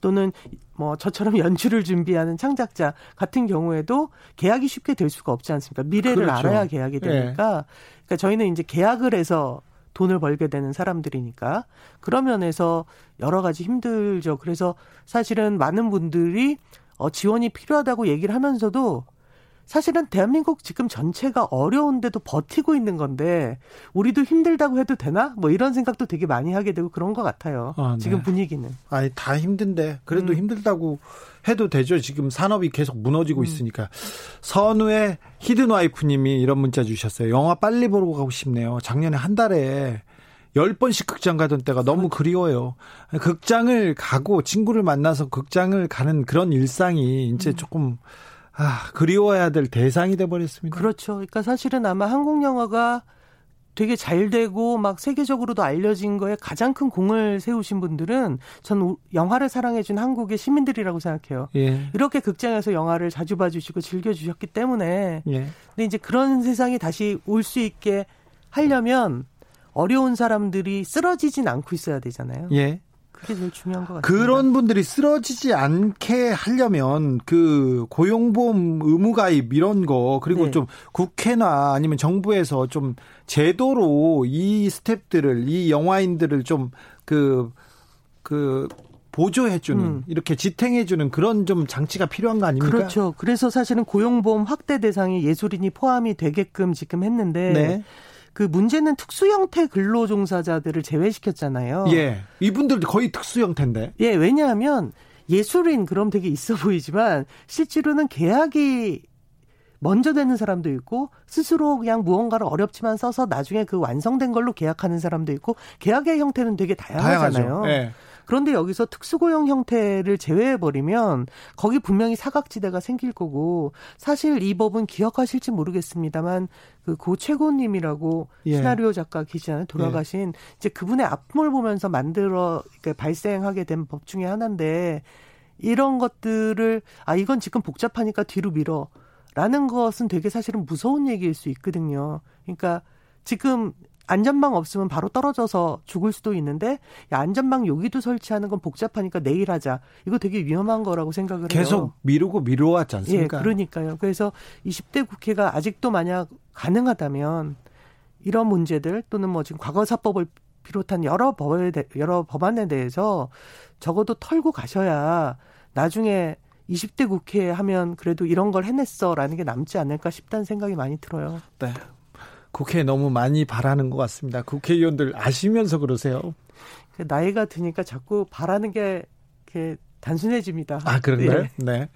또는 뭐 저처럼 연출을 준비하는 창작자 같은 경우에도 계약이 쉽게 될 수가 없지 않습니까? 미래를 그렇죠. 알아야 계약이 되니까. 예. 그러니까 저희는 이제 계약을 해서 돈을 벌게 되는 사람들이니까 그런 면에서 여러 가지 힘들죠. 그래서 사실은 많은 분들이 어 지원이 필요하다고 얘기를 하면서도 사실은 대한민국 지금 전체가 어려운데도 버티고 있는 건데 우리도 힘들다고 해도 되나? 뭐 이런 생각도 되게 많이 하게 되고 그런 것 같아요. 아, 네. 지금 분위기는. 아니 다 힘든데 그래도 음. 힘들다고 해도 되죠. 지금 산업이 계속 무너지고 음. 있으니까. 선우의 히든 와이프님이 이런 문자 주셨어요. 영화 빨리 보러 가고 싶네요. 작년에 한 달에 10번씩 극장 가던 때가 너무 그리워요. 극장을 가고 친구를 만나서 극장을 가는 그런 일상이 이제 음. 조금 아, 그리워야 될 대상이 돼 버렸습니다. 그렇죠. 그러니까 사실은 아마 한국 영화가 되게 잘 되고 막 세계적으로도 알려진 거에 가장 큰 공을 세우신 분들은 전 영화를 사랑해준 한국의 시민들이라고 생각해요. 예. 이렇게 극장에서 영화를 자주 봐주시고 즐겨주셨기 때문에. 예. 근데 이제 그런 세상이 다시 올 수 있게 하려면 어려운 사람들이 쓰러지진 않고 있어야 되잖아요. 예. 그게 제일 중요한 것 같아요. 그런 분들이 쓰러지지 않게 하려면 그 고용보험 의무가입 이런 거 그리고 네. 좀 국회나 아니면 정부에서 좀 제도로 이 스탭들을 이 영화인들을 좀 그그 그 보조해주는 음. 이렇게 지탱해주는 그런 좀 장치가 필요한 거 아닙니까? 그렇죠. 그래서 사실은 고용보험 확대 대상이 예술인이 포함이 되게끔 지금 했는데 네. 그 문제는 특수 형태 근로 종사자들을 제외시켰잖아요. 예. 이분들도 거의 특수 형태인데. 예, 왜냐하면 예술인 그럼 되게 있어 보이지만 실제로는 계약이 먼저 되는 사람도 있고 스스로 그냥 무언가를 어렵지만 써서 나중에 그 완성된 걸로 계약하는 사람도 있고 계약의 형태는 되게 다양하잖아요. 네. 그런데 여기서 특수고용 형태를 제외해버리면 거기 분명히 사각지대가 생길 거고 사실 이 법은 기억하실지 모르겠습니다만 그 고 최고님이라고 예. 시나리오 작가 계시잖아요. 돌아가신 예. 이제 그분의 앞을 보면서 만들어 그러니까 발생하게 된 법 중에 하나인데 이런 것들을 아 이건 지금 복잡하니까 뒤로 밀어. 라는 것은 되게 사실은 무서운 얘기일 수 있거든요. 그러니까 지금 안전망 없으면 바로 떨어져서 죽을 수도 있는데 야, 안전망 여기도 설치하는 건 복잡하니까 내일 하자. 이거 되게 위험한 거라고 생각을 계속 해요. 계속 미루고 미루었지 않습니까? 예, 그러니까요. 그래서 20대 국회가 아직도 만약 가능하다면 이런 문제들 또는 뭐 지금 과거사법을 비롯한 여러 법에 대, 여러 법안에 대해서 적어도 털고 가셔야 나중에 20대 국회 하면 그래도 이런 걸 해냈어라는 게 남지 않을까 싶다는 생각이 많이 들어요. 네. 국회에 너무 많이 바라는 것 같습니다. 국회의원들 아시면서 그러세요. 그 나이가 드니까 자꾸 바라는 게 이렇게 단순해집니다. 아, 그런가요? 네. 네.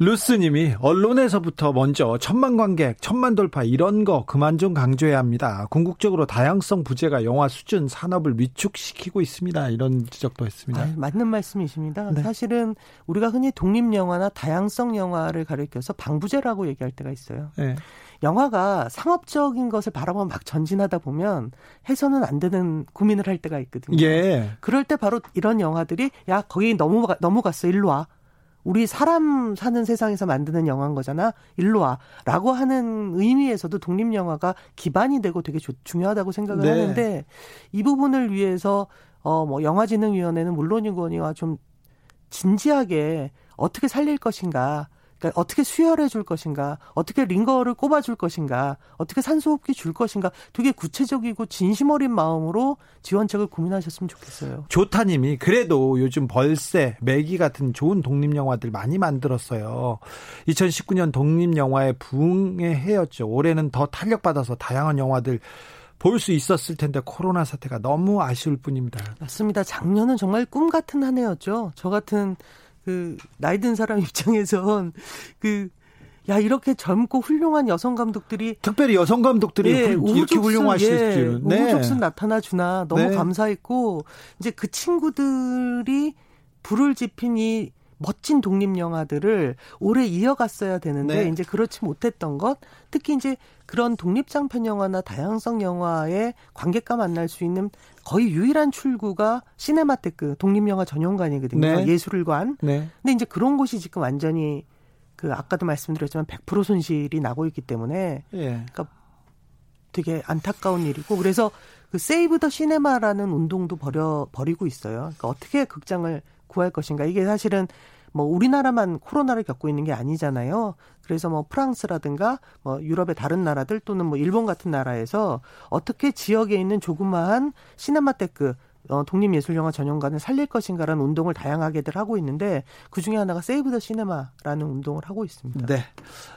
루스님이 언론에서부터 먼저 천만 관객, 천만 돌파 이런 거 그만 좀 강조해야 합니다. 궁극적으로 다양성 부재가 영화 수준 산업을 위축시키고 있습니다. 이런 지적도 했습니다. 아, 맞는 말씀이십니다. 네. 사실은 우리가 흔히 독립 영화나 다양성 영화를 가리켜서 방부제라고 얘기할 때가 있어요. 네. 영화가 상업적인 것을 바라보면 막 전진하다 보면 해서는 안 되는 고민을 할 때가 있거든요. 예. 그럴 때 바로 이런 영화들이 야 거기 너무 너무 갔어 일로 와. 우리 사람 사는 세상에서 만드는 영화인 거잖아. 일로 와. 라고 하는 의미에서도 독립 영화가 기반이 되고 되게 조, 중요하다고 생각을 네. 하는데 이 부분을 위해서 어 뭐 영화진흥위원회는 물론이거니와 좀 진지하게 어떻게 살릴 것인가 그러니까 어떻게 수혈해 줄 것인가, 어떻게 링거를 꼽아 줄 것인가, 어떻게 산소호흡기 줄 것인가, 되게 구체적이고 진심 어린 마음으로 지원책을 고민하셨으면 좋겠어요. 조타님이 그래도 요즘 벌새, 매기 같은 좋은 독립 영화들 많이 만들었어요. 2019년 독립 영화의 부흥의 해였죠. 올해는 더 탄력 받아서 다양한 영화들 볼수 있었을 텐데 코로나 사태가 너무 아쉬울 뿐입니다. 맞습니다. 작년은 정말 꿈 같은 한 해였죠. 저 같은 그 나이 든 사람 입장에선 그 야, 이렇게 젊고 훌륭한 여성 감독들이 특별히 여성 감독들이 예, 훌, 이렇게 훌륭하실 예, 네. 우후죽순 나타나 주나 너무 네. 감사했고 이제 그 친구들이 불을 지핀 이 멋진 독립 영화들을 오래 이어갔어야 되는데 네. 이제 그렇지 못했던 것 특히 이제 그런 독립 장편 영화나 다양성 영화의 관객과 만날 수 있는 거의 유일한 출구가 시네마테크 독립 영화 전용관이거든요. 네. 예술관. 네. 근데 이제 그런 곳이 지금 완전히 그 아까도 말씀드렸지만 100% 손실이 나고 있기 때문에 예. 그러니까 되게 안타까운 일이고 그래서 그 세이브 더 시네마라는 운동도 버려 버리고 있어요. 그러니까 어떻게 극장을 구할 것인가. 이게 사실은 뭐 우리나라만 코로나를 겪고 있는 게 아니잖아요. 그래서 뭐 프랑스라든가 뭐 유럽의 다른 나라들 또는 뭐 일본 같은 나라에서 어떻게 지역에 있는 조그마한 시네마테크 어, 독립예술영화 전용관을 살릴 것인가라는 운동을 다양하게들 하고 있는데 그 중에 하나가 세이브 더 시네마라는 운동을 하고 있습니다. 네.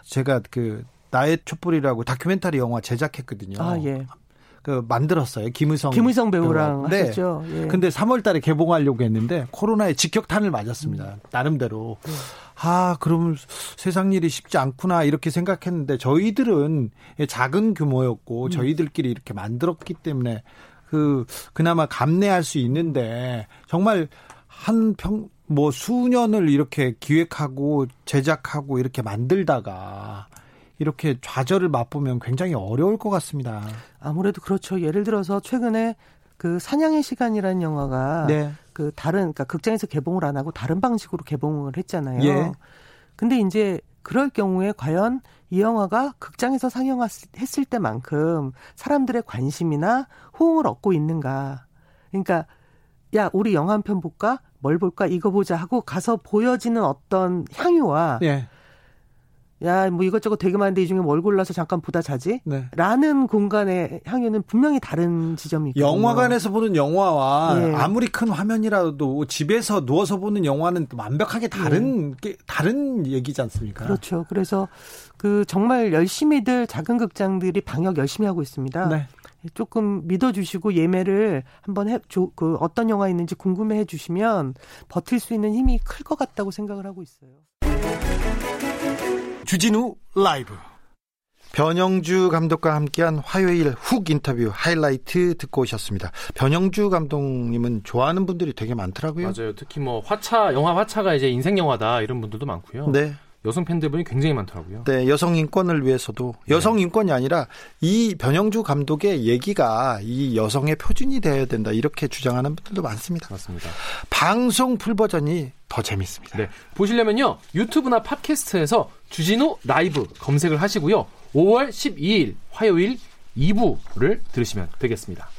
제가 그 나의 촛불이라고 다큐멘터리 영화 제작했거든요. 아, 예. 그 만들었어요. 김의성 김의성 배우랑 네. 하셨죠. 예. 근데 3월 달에 개봉하려고 했는데 코로나에 직격탄을 맞았습니다. 음. 나름대로. 네. 아, 그럼 세상 일이 쉽지 않구나 이렇게 생각했는데 저희들은 작은 규모였고 음. 저희들끼리 이렇게 만들었기 때문에 그 그나마 감내할 수 있는데 정말 한 평 뭐 수년을 이렇게 기획하고 제작하고 이렇게 만들다가 이렇게 좌절을 맛보면 굉장히 어려울 것 같습니다. 아무래도 그렇죠. 예를 들어서 최근에 그 사냥의 시간이라는 영화가 네. 그 다른 그러니까 극장에서 개봉을 안 하고 다른 방식으로 개봉을 했잖아요. 예. 근데 이제 그럴 경우에 과연 이 영화가 극장에서 상영했을 때만큼 사람들의 관심이나 호응을 얻고 있는가. 그러니까 야, 우리 영화 한 편 볼까? 뭘 볼까? 이거 보자 하고 가서 보여지는 어떤 향유와 예. 야, 뭐 이것저것 되게 많은데 이 중에 뭘 골라서 잠깐 보다 자지? 네. 라는 공간의 향유는 분명히 다른 지점이 있거든요. 영화관에서 보는 영화와 예. 아무리 큰 화면이라도 집에서 누워서 보는 영화는 완벽하게 다른 예. 다른 얘기지 않습니까? 그렇죠. 그래서 그 정말 열심히들 작은 극장들이 방역 열심히 하고 있습니다. 네. 조금 믿어주시고 예매를 한번 해, 조, 그 어떤 영화 있는지 궁금해 해주시면 버틸 수 있는 힘이 클 것 같다고 생각을 하고 있어요. 주진우 라이브. 변영주 감독과 함께한 화요일 훅 인터뷰 하이라이트 듣고 오셨습니다. 변영주 감독님은 좋아하는 분들이 되게 많더라고요. 맞아요. 특히 뭐 화차, 영화 화차가 이제 인생 영화다 이런 분들도 많고요. 네. 여성 팬들분이 굉장히 많더라고요. 네, 여성 인권을 위해서도 여성 네. 인권이 아니라 이 변영주 감독의 얘기가 이 여성의 표준이 되어야 된다 이렇게 주장하는 분들도 많습니다. 맞습니다. 방송 full 버전이 더 재밌습니다. 네, 보시려면요 유튜브나 팟캐스트에서 주진우 라이브 검색을 하시고요. 5월 12일 화요일 2부를 들으시면 되겠습니다.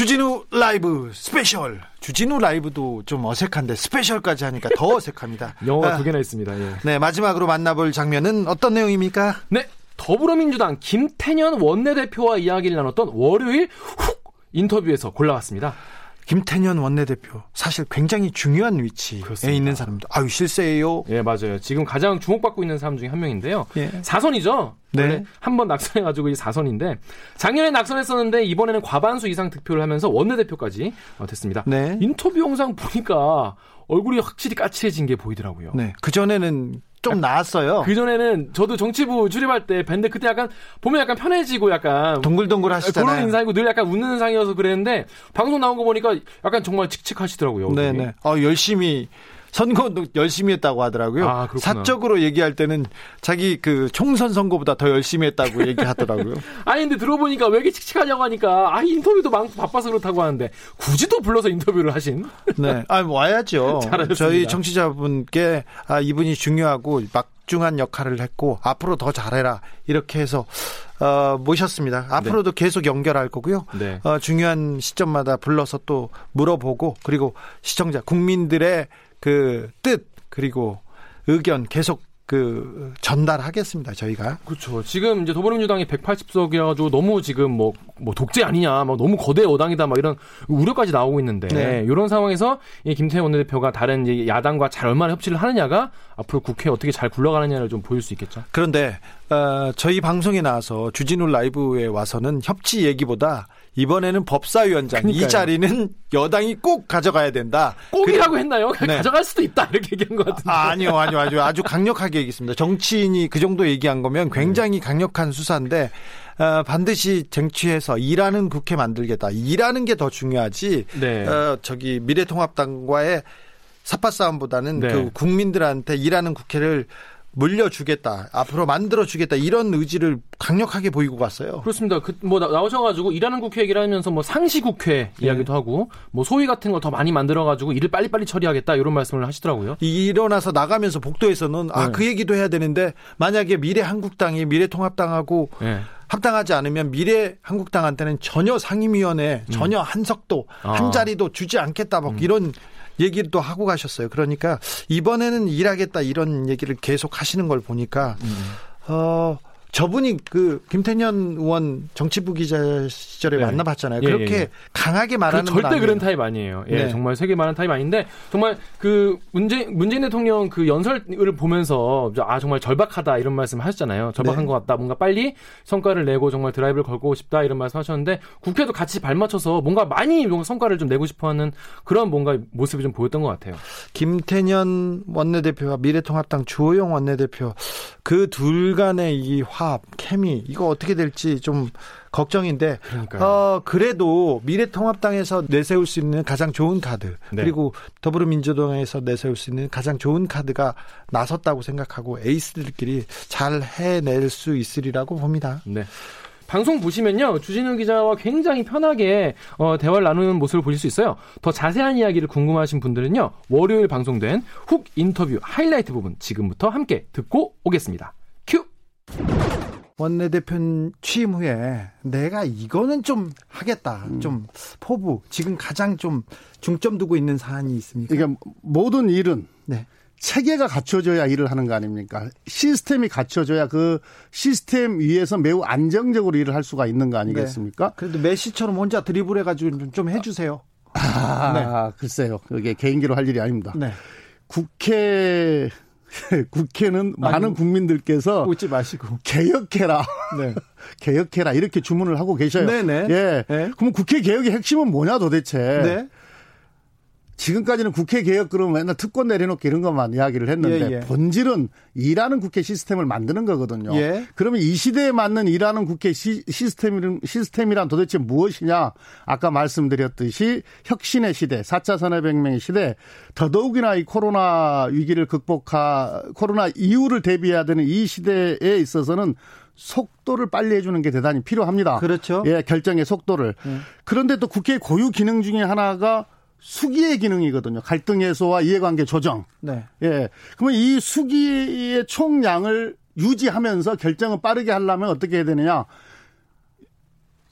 주진우 라이브 스페셜. 주진우 라이브도 좀 어색한데 스페셜까지 하니까 더 어색합니다. 영어가 아, 두 개나 있습니다. 예. 네, 마지막으로 만나볼 장면은 어떤 내용입니까? 네, 더불어민주당 김태년 원내대표와 이야기를 나눴던 월요일 훅 인터뷰에서 골라왔습니다. 김태년 원내대표 사실 굉장히 중요한 위치에 그렇습니다. 있는 사람도 아유 실세예요. 예 맞아요. 지금 가장 주목받고 있는 사람 중에 한 명인데요. 예. 사선이죠. 네. 한 번 낙선해가지고 이 사선인데 작년에 낙선했었는데 이번에는 과반수 이상 득표를 하면서 원내대표까지 어, 됐습니다. 네. 인터뷰 영상 보니까 얼굴이 확실히 까칠해진 게 보이더라고요. 네. 그 전에는 좀 나았어요. 그 전에는 저도 정치부 출입할 때 뵀는데 그때 약간 보면 약간 편해지고 약간 동글동글 하시잖아요. 그런 인상이고 늘 약간 웃는 상이어서 그랬는데 방송 나온 거 보니까 약간 정말 칙칙하시더라고요. 네네. 어 열심히 선거도 열심히 했다고 하더라고요. 아, 사적으로 얘기할 때는 자기 그 총선 선거보다 더 열심히 했다고 얘기하더라고요. 아니 근데 들어보니까 왜 이렇게 칙칙하냐고 하니까 아 인터뷰도 많고 바빠서 그렇다고 하는데 굳이 또 불러서 인터뷰를 하신? 네, 아 와야죠. 잘하셨습니다. 저희 청취자분께 아 이분이 중요하고 막 중한 역할을 했고 앞으로 더 잘해라 이렇게 해서 어, 모셨습니다. 앞으로도 네. 계속 연결할 거고요. 네. 어, 중요한 시점마다 불러서 또 물어보고 그리고 시청자 국민들의 그 뜻 그리고 의견 계속 그 전달하겠습니다. 저희가. 그렇죠. 지금 이제 더불어민주당이 180석이라 가지고 너무 지금 뭐, 뭐 독재 아니냐, 뭐 너무 거대 여당이다, 막 이런 우려까지 나오고 있는데 네. 이런 상황에서 이 김태현 원내대표가 다른 이제 야당과 잘 얼마나 협치를 하느냐가 앞으로 국회 어떻게 잘 굴러가느냐를 좀 보일 수 있겠죠. 그런데 어, 저희 방송에 나와서 주진우 라이브에 와서는 협치 얘기보다 이번에는 법사위원장 그러니까요. 이 자리는 여당이 꼭 가져가야 된다. 꼭이라고 했나요? 네. 가져갈 수도 있다 이렇게 얘기한 것 같은데. 아, 아니요, 아니요, 아주 아주 강력하게 얘기했습니다. 정치인이 그 정도 얘기한 거면 굉장히 네. 강력한 수사인데 어, 반드시 쟁취해서 일하는 국회 만들겠다. 일하는 게 더 중요하지. 네. 어, 저기 미래통합당과의 사파 싸움보다는 네. 그 국민들한테 일하는 국회를 물려주겠다, 앞으로 만들어주겠다 이런 의지를 강력하게 보이고 갔어요. 그렇습니다. 그, 뭐 나오셔가지고 일하는 국회 얘기를 하면서 뭐 상시 국회 네. 이야기도 하고 뭐 소위 같은 거 더 많이 만들어가지고 일을 빨리빨리 처리하겠다 이런 말씀을 하시더라고요. 일어나서 나가면서 복도에서는 아, 네. 아그 얘기도 해야 되는데 만약에 미래 한국당이 미래 통합당하고 네. 합당하지 않으면 미래 한국당한테는 전혀 상임위원회 음. 전혀 한석도 아. 한 자리도 주지 않겠다 막 음. 이런 얘기를 또 하고 가셨어요. 그러니까 이번에는 일하겠다 이런 얘기를 계속 하시는 걸 보니까 음. 어 저분이 그 김태년 의원 정치부 기자 시절에 네. 만나봤잖아요. 예, 그렇게 예, 예. 강하게 말하는 그 절대 그런 타입 아니에요. 예, 네. 정말 세게 말하는 타입 아닌데 정말 그 문재 문재인 대통령 그 연설을 보면서 아 정말 절박하다 이런 말씀 하셨잖아요. 절박한 네. 것 같다. 뭔가 빨리 성과를 내고 정말 드라이브를 걸고 싶다 이런 말씀 하셨는데 국회도 같이 발맞춰서 뭔가 많이 뭔가 성과를 좀 내고 싶어하는 그런 뭔가 모습이 좀 보였던 것 같아요. 김태년 원내대표와 미래통합당 주호영 원내대표 그 둘 간의 이 화 합, 케미 이거 어떻게 될지 좀 걱정인데 그러니까요. 어 그래도 미래통합당에서 내세울 수 있는 가장 좋은 카드 네. 그리고 더불어민주당에서 내세울 수 있는 가장 좋은 카드가 나섰다고 생각하고 에이스들끼리 잘 해낼 수 있으리라고 봅니다. 네. 방송 보시면요 주진우 기자와 굉장히 편하게 어, 대화를 나누는 모습을 보실 수 있어요. 더 자세한 이야기를 궁금하신 분들은요 월요일 방송된 훅 인터뷰 하이라이트 부분 지금부터 함께 듣고 오겠습니다. 큐. 원내대표 취임 후에 내가 이거는 좀 하겠다. 음. 좀 포부. 지금 가장 좀 중점 두고 있는 사안이 있습니까? 그러니까 모든 일은 네. 체계가 갖춰져야 일을 하는 거 아닙니까? 시스템이 갖춰져야 그 시스템 위에서 매우 안정적으로 일을 할 수가 있는 거 아니겠습니까? 네. 그래도 메시처럼 혼자 드리블 해가지고 좀 해주세요. 아, 네. 글쎄요. 그게 개인기로 할 일이 아닙니다. 네. 국회 국회는 아니, 많은 국민들께서 웃지 마시고 개혁해라. 네. 개혁해라 이렇게 주문을 하고 계셔요. 네네. 예. 네. 그럼 국회 개혁의 핵심은 뭐냐 도대체? 네. 지금까지는 국회 개혁 그러면 맨날 특권 내려놓기 이런 것만 이야기를 했는데 예, 예. 본질은 일하는 국회 시스템을 만드는 거거든요. 예. 그러면 이 시대에 맞는 일하는 국회 시, 시스템, 시스템이란 도대체 무엇이냐? 아까 말씀드렸듯이 혁신의 시대, 4차 산업혁명의 시대, 더더욱이나 이 코로나 위기를 극복하, 코로나 이후를 대비해야 되는 이 시대에 있어서는 속도를 빨리 해주는 게 대단히 필요합니다. 그렇죠. 예, 결정의 속도를. 음. 그런데 또 국회 고유 기능 중에 하나가 수기의 기능이거든요. 갈등 해소와 이해관계 조정. 네. 예. 그러면 이 수기의 총량을 유지하면서 결정을 빠르게 하려면 어떻게 해야 되느냐?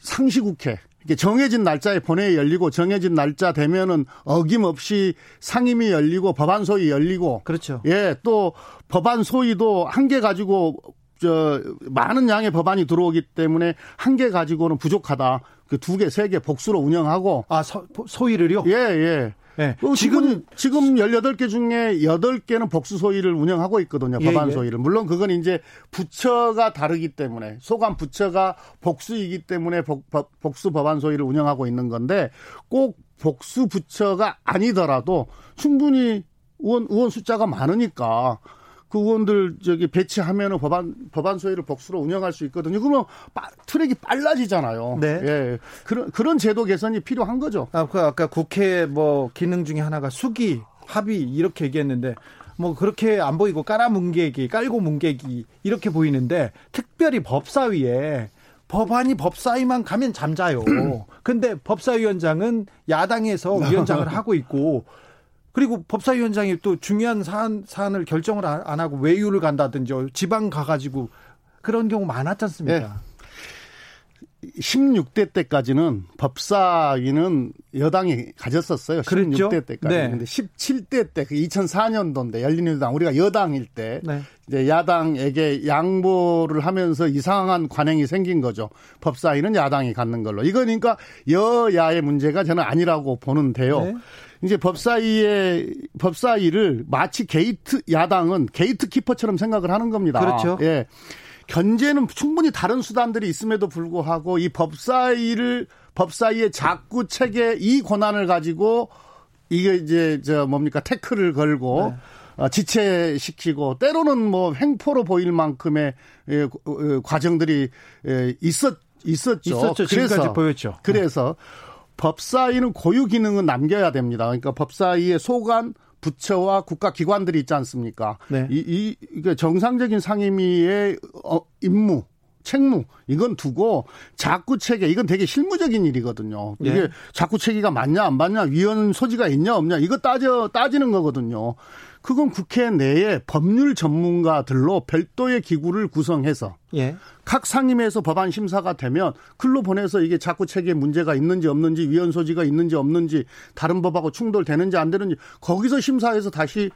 상시국회. 정해진 날짜에 본회의 열리고 정해진 날짜 되면은 어김없이 상임위 열리고 법안 소위 열리고 그렇죠. 예, 또 법안 소위도 한 개 가지고 저 많은 양의 법안이 들어오기 때문에 한 개 가지고는 부족하다. 그 두 개, 세 개 복수로 운영하고 아 소, 소위를요? 예, 예. 네. 지금 지금 18개 중에 8개는 복수 소위를 운영하고 있거든요. 예, 법안 예. 소위를. 물론 그건 이제 부처가 다르기 때문에 소관 부처가 복수이기 때문에 복, 복수 법안 소위를 운영하고 있는 건데 꼭 복수 부처가 아니더라도 충분히 의원 의원 숫자가 많으니까 그 의원들 저기 배치하면은 법안 법안 소위를 복수로 운영할 수 있거든요. 그러면 빠, 트랙이 빨라지잖아요. 네. 예. 그런 그런 제도 개선이 필요한 거죠. 아, 그 아까 국회 뭐 기능 중에 하나가 수기 합의 이렇게 얘기했는데 뭐 그렇게 안 보이고 깔아 뭉개기, 깔고 뭉개기 이렇게 보이는데 특별히 법사위에 법안이 법사위만 가면 잠자요. 근데 법사위원장은 야당에서 위원장을 하고 있고 그리고 법사위원장이 또 중요한 사안, 사안을 결정을 안 하고 외유를 간다든지 지방 가가지고 그런 경우 많았지 않습니까? 네. 16대 때까지는 법사위는 여당이 가졌었어요. 그랬죠? 16대 때까지. 네. 근데 17대 때, 그 2004년도인데 열린우리당 우리가 여당일 때 네. 이제 야당에게 양보를 하면서 이상한 관행이 생긴 거죠. 법사위는 야당이 갖는 걸로. 이거 그러니까 여야의 문제가 저는 아니라고 보는데요. 네. 이제 법사위의 법사위를 마치 게이트 야당은 게이트 키퍼처럼 생각을 하는 겁니다. 그렇죠. 예. 견제는 충분히 다른 수단들이 있음에도 불구하고 이 법사위를 법사위의 자꾸 체계 이 권한을 가지고 이게 이제 저 뭡니까 태클을 걸고 네. 어, 지체시키고 때로는 뭐 횡포로 보일 만큼의 예, 어, 과정들이 예, 있었 있었죠. 있었죠. 그래서 보였죠. 그래서 법사위는 고유 기능은 남겨야 됩니다. 그러니까 법사위의 소관 부처와 국가기관들이 있지 않습니까? 네. 이, 이, 이게 정상적인 상임위의 어, 임무, 책무 이건 두고 자꾸 체계 이건 되게 실무적인 일이거든요. 이게 네. 자꾸 체계가 맞냐 안 맞냐 위헌 소지가 있냐 없냐 이거 따져 따지는 거거든요. 그건 국회 내에 법률 전문가들로 별도의 기구를 구성해서 예. 각 상임위에서 법안 심사가 되면 글로 보내서 이게 자꾸 체계에 문제가 있는지 없는지 위헌 소지가 있는지 없는지 다른 법하고 충돌되는지 안 되는지 거기서 심사해서 다시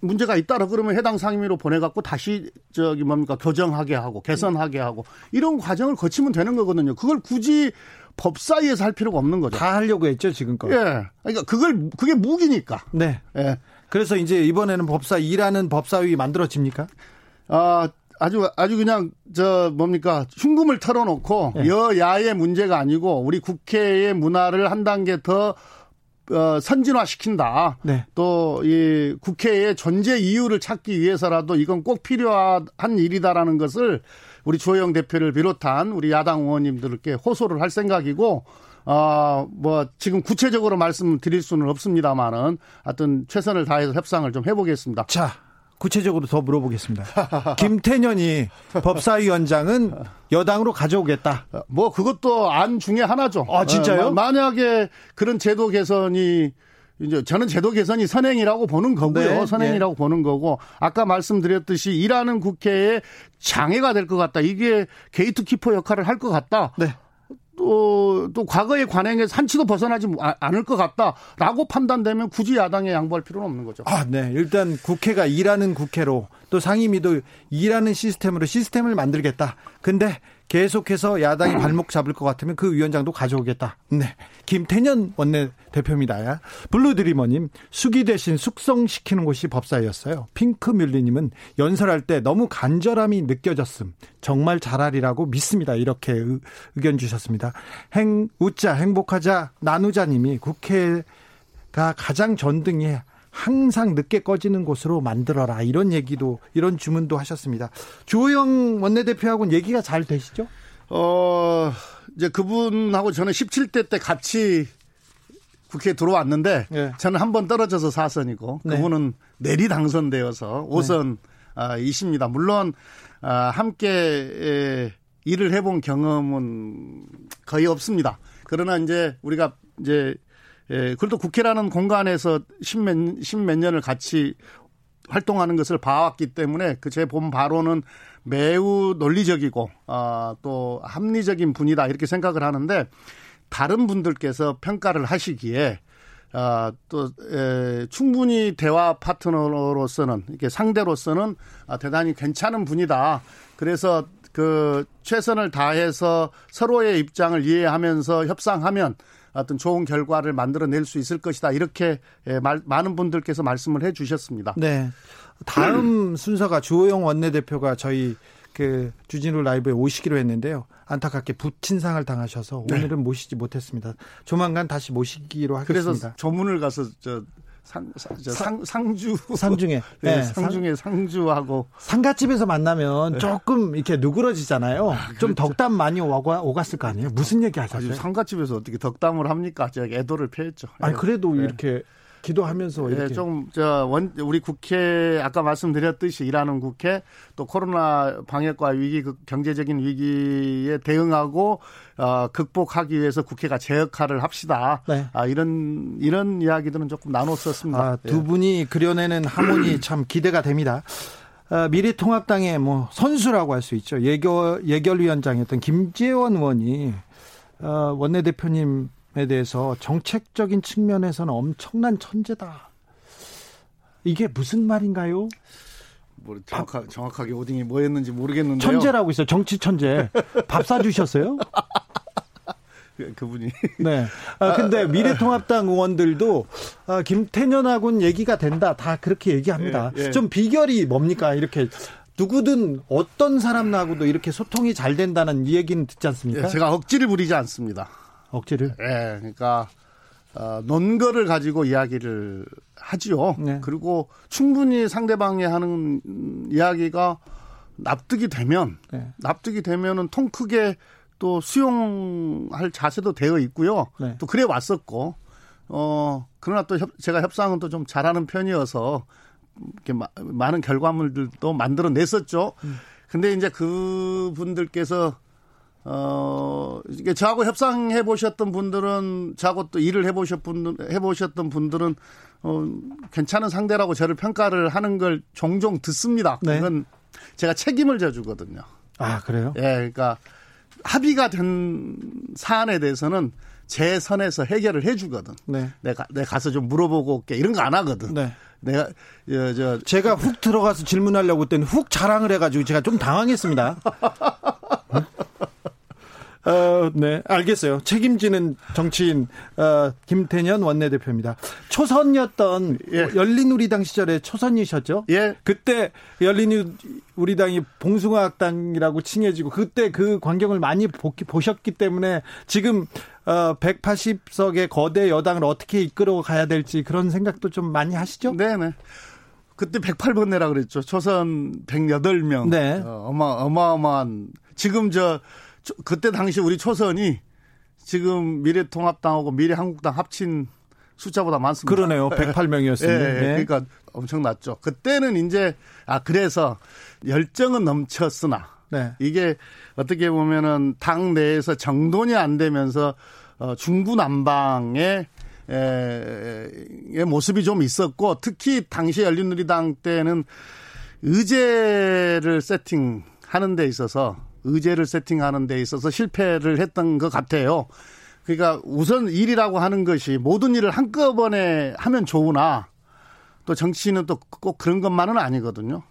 문제가 있다라 그러면 해당 상임위로 보내갖고 다시 저기 뭡니까 교정하게 하고 개선하게 하고 이런 과정을 거치면 되는 거거든요. 그걸 굳이 법사위에서 할 필요가 없는 거죠. 다 하려고 했죠 지금껏. 예. 그러니까 그걸 그게 무기니까. 네. 예. 그래서 이제 이번에는 법사 일하는 법사위 만들어집니까? 아 아주 아주 그냥 저 뭡니까 흉금을 털어놓고 네. 여야의 문제가 아니고 우리 국회의 문화를 한 단계 더 어, 선진화시킨다. 네. 또이 국회의 존재 이유를 찾기 위해서라도 이건 꼭 필요한 일이다라는 것을 우리 조영 대표를 비롯한 우리 야당 의원님들께 호소를 할 생각이고 어, 뭐, 지금 구체적으로 말씀드릴 수는 없습니다만은 하여튼 최선을 다해서 협상을 좀 해보겠습니다. 자, 구체적으로 더 물어보겠습니다. 김태년이 법사위원장은 여당으로 가져오겠다. 뭐, 그것도 안 중에 하나죠. 아, 진짜요? 어, 만약에 그런 제도 개선이 이제 저는 제도 개선이 선행이라고 보는 거고요. 네, 선행이라고 네. 보는 거고 아까 말씀드렸듯이 일하는 국회에 장애가 될 것 같다. 이게 게이트키퍼 역할을 할 것 같다. 네. 또, 또 과거의 관행에서 한치도 벗어나지 아, 않을 것 같다라고 판단되면 굳이 야당에 양보할 필요는 없는 거죠. 아, 네. 일단 국회가 일하는 국회로 또 상임위도 일하는 시스템으로 시스템을 만들겠다. 근데 계속해서 야당이 발목 잡을 것 같으면 그 위원장도 가져오겠다. 네. 김태년 원내 대표입니다. 블루드리머님, 수기 대신 숙성시키는 곳이 법사였어요. 핑크뮬리님은 연설할 때 너무 간절함이 느껴졌음. 정말 잘하리라고 믿습니다. 이렇게 의견 주셨습니다. 행, 웃자, 행복하자, 나누자님이 국회 가장 전등이 항상 늦게 꺼지는 곳으로 만들어라 이런 얘기도 이런 주문도 하셨습니다. 주호영 원내대표하고는 얘기가 잘 되시죠? 어 이제 그분하고 저는 17대 때 같이 국회에 들어왔는데 네. 저는 한 번 떨어져서 4선이고 그분은 네. 내리 당선되어서 5선 네. 아, 이십니다. 물론 아, 함께 일을 해본 경험은 거의 없습니다. 그러나 이제 우리가 이제 예, 그래도 국회라는 공간에서 십몇, 십몇 년을 같이 활동하는 것을 봐왔기 때문에 그 제 본 바로는 매우 논리적이고, 어, 또 합리적인 분이다 이렇게 생각을 하는데 다른 분들께서 평가를 하시기에 어, 또 에, 충분히 대화 파트너로서는 이렇게 상대로서는 아, 대단히 괜찮은 분이다. 그래서 그 최선을 다해서 서로의 입장을 이해하면서 협상하면 어떤 좋은 결과를 만들어낼 수 있을 것이다. 이렇게 예, 말, 많은 분들께서 말씀을 해 주셨습니다. 네. 다음 순서가 주호영 원내대표가 저희 그 주진우 라이브에 오시기로 했는데요. 안타깝게 부친상을 당하셔서 네. 오늘은 네. 모시지 못했습니다. 조만간 다시 모시기로 하겠습니다. 그래서 조문을 가서 저 상, 상, 상 주. 상중에. 네, 네. 상중에 상주하고. 상가집에서 만나면 네. 조금 이렇게 누그러지잖아요. 아, 좀 그렇죠. 덕담 많이 오가, 오갔을 거 아니에요? 무슨 얘기 하셨어요? 상가집에서 어떻게 덕담을 합니까? 제가 애도를 표했죠. 아니, 그래도 네. 이렇게 기도하면서 예, 이렇게 네, 좀저 원 우리 국회 아까 말씀드렸듯이 일하는 국회 또 코로나 방역과 위기 그 경제적인 위기에 대응하고 어 극복하기 위해서 국회가 제 역할을 합시다. 네. 아 이런 이런 이야기들은 조금 나눴었습니다. 아, 두 분이 그려내는 하모니 참 기대가 됩니다. 아, 미래통합당의 뭐 선수라고 할 수 있죠. 예결 예결위원장이었던 김재원 의원이 어, 원내대표님 에 대해서 정책적인 측면에서는 엄청난 천재다. 이게 무슨 말인가요? 뭐 정확하, 정확하게 오딩이 뭐였는지 모르겠는데요. 천재라고 있어요. 정치 천재. 밥 사주셨어요? 그, 그분이. 네. 아, 근데 미래통합당 의원들도 아, 김태년하고는 얘기가 된다. 다 그렇게 얘기합니다. 예, 예. 좀 비결이 뭡니까? 이렇게 누구든 어떤 사람하고도 이렇게 소통이 잘 된다는 이 얘기는 듣지 않습니까? 예, 제가 억지를 부리지 않습니다. 억지를? 예, 그러니까 어, 논거를 가지고 이야기를 하지요. 네. 그리고 충분히 상대방이 하는 이야기가 납득이 되면 네. 납득이 되면은 통 크게 또 수용할 자세도 되어 있고요. 네. 또 그래 왔었고 어 그러나 또 협, 제가 협상은 또 좀 잘하는 편이어서 이렇게 마, 많은 결과물들도 만들어냈었죠. 음. 근데 이제 그분들께서 어, 이게 저하고 협상해 보셨던 분들은, 저하고 또 일을 해 보셨던 해보셨던 분들은, 어, 괜찮은 상대라고 저를 평가를 하는 걸 종종 듣습니다. 네. 그건 제가 책임을 져주거든요. 아, 그래요? 예, 그러니까 합의가 된 사안에 대해서는 제 선에서 해결을 해주거든. 네. 내가, 내가 가서 좀 물어보고 올게. 이런 거 안 하거든. 네. 내가, 저, 저. 제가 훅 들어가서 질문하려고 했더니 훅 자랑을 해가지고 제가 좀 당황했습니다. 어, 네, 알겠어요. 책임지는 정치인 어, 김태년 원내대표입니다. 초선이었던 예. 열린우리당 시절에 초선이셨죠? 예. 그때 열린우리당이 봉숭아학당이라고 칭해지고 그때 그 광경을 많이 보셨기 때문에 지금 어, 180석의 거대 여당을 어떻게 이끌어 가야 될지 그런 생각도 좀 많이 하시죠? 네네. 네. 그때 108번 내라 그랬죠. 초선 108명. 네. 어, 어마, 어마어마한. 지금 저 그때 당시 우리 초선이 지금 미래통합당하고 미래한국당 합친 숫자보다 많습니다. 그러네요. 108명이었습니다. 예, 예, 네. 그러니까 엄청 낮죠. 그때는 이제 아 그래서 열정은 넘쳤으나 네. 이게 어떻게 보면은 당 내에서 정돈이 안 되면서 어 중구난방의 에, 의 모습이 좀 있었고 특히 당시 열린우리당 때는 의제를 세팅하는 데 있어서 의제를 세팅하는 데 있어서 실패를 했던 것 같아요. 그러니까 우선 일이라고 하는 것이 모든 일을 한꺼번에 하면 좋으나 또 정치인은 또 꼭 그런 것만은 아니거든요.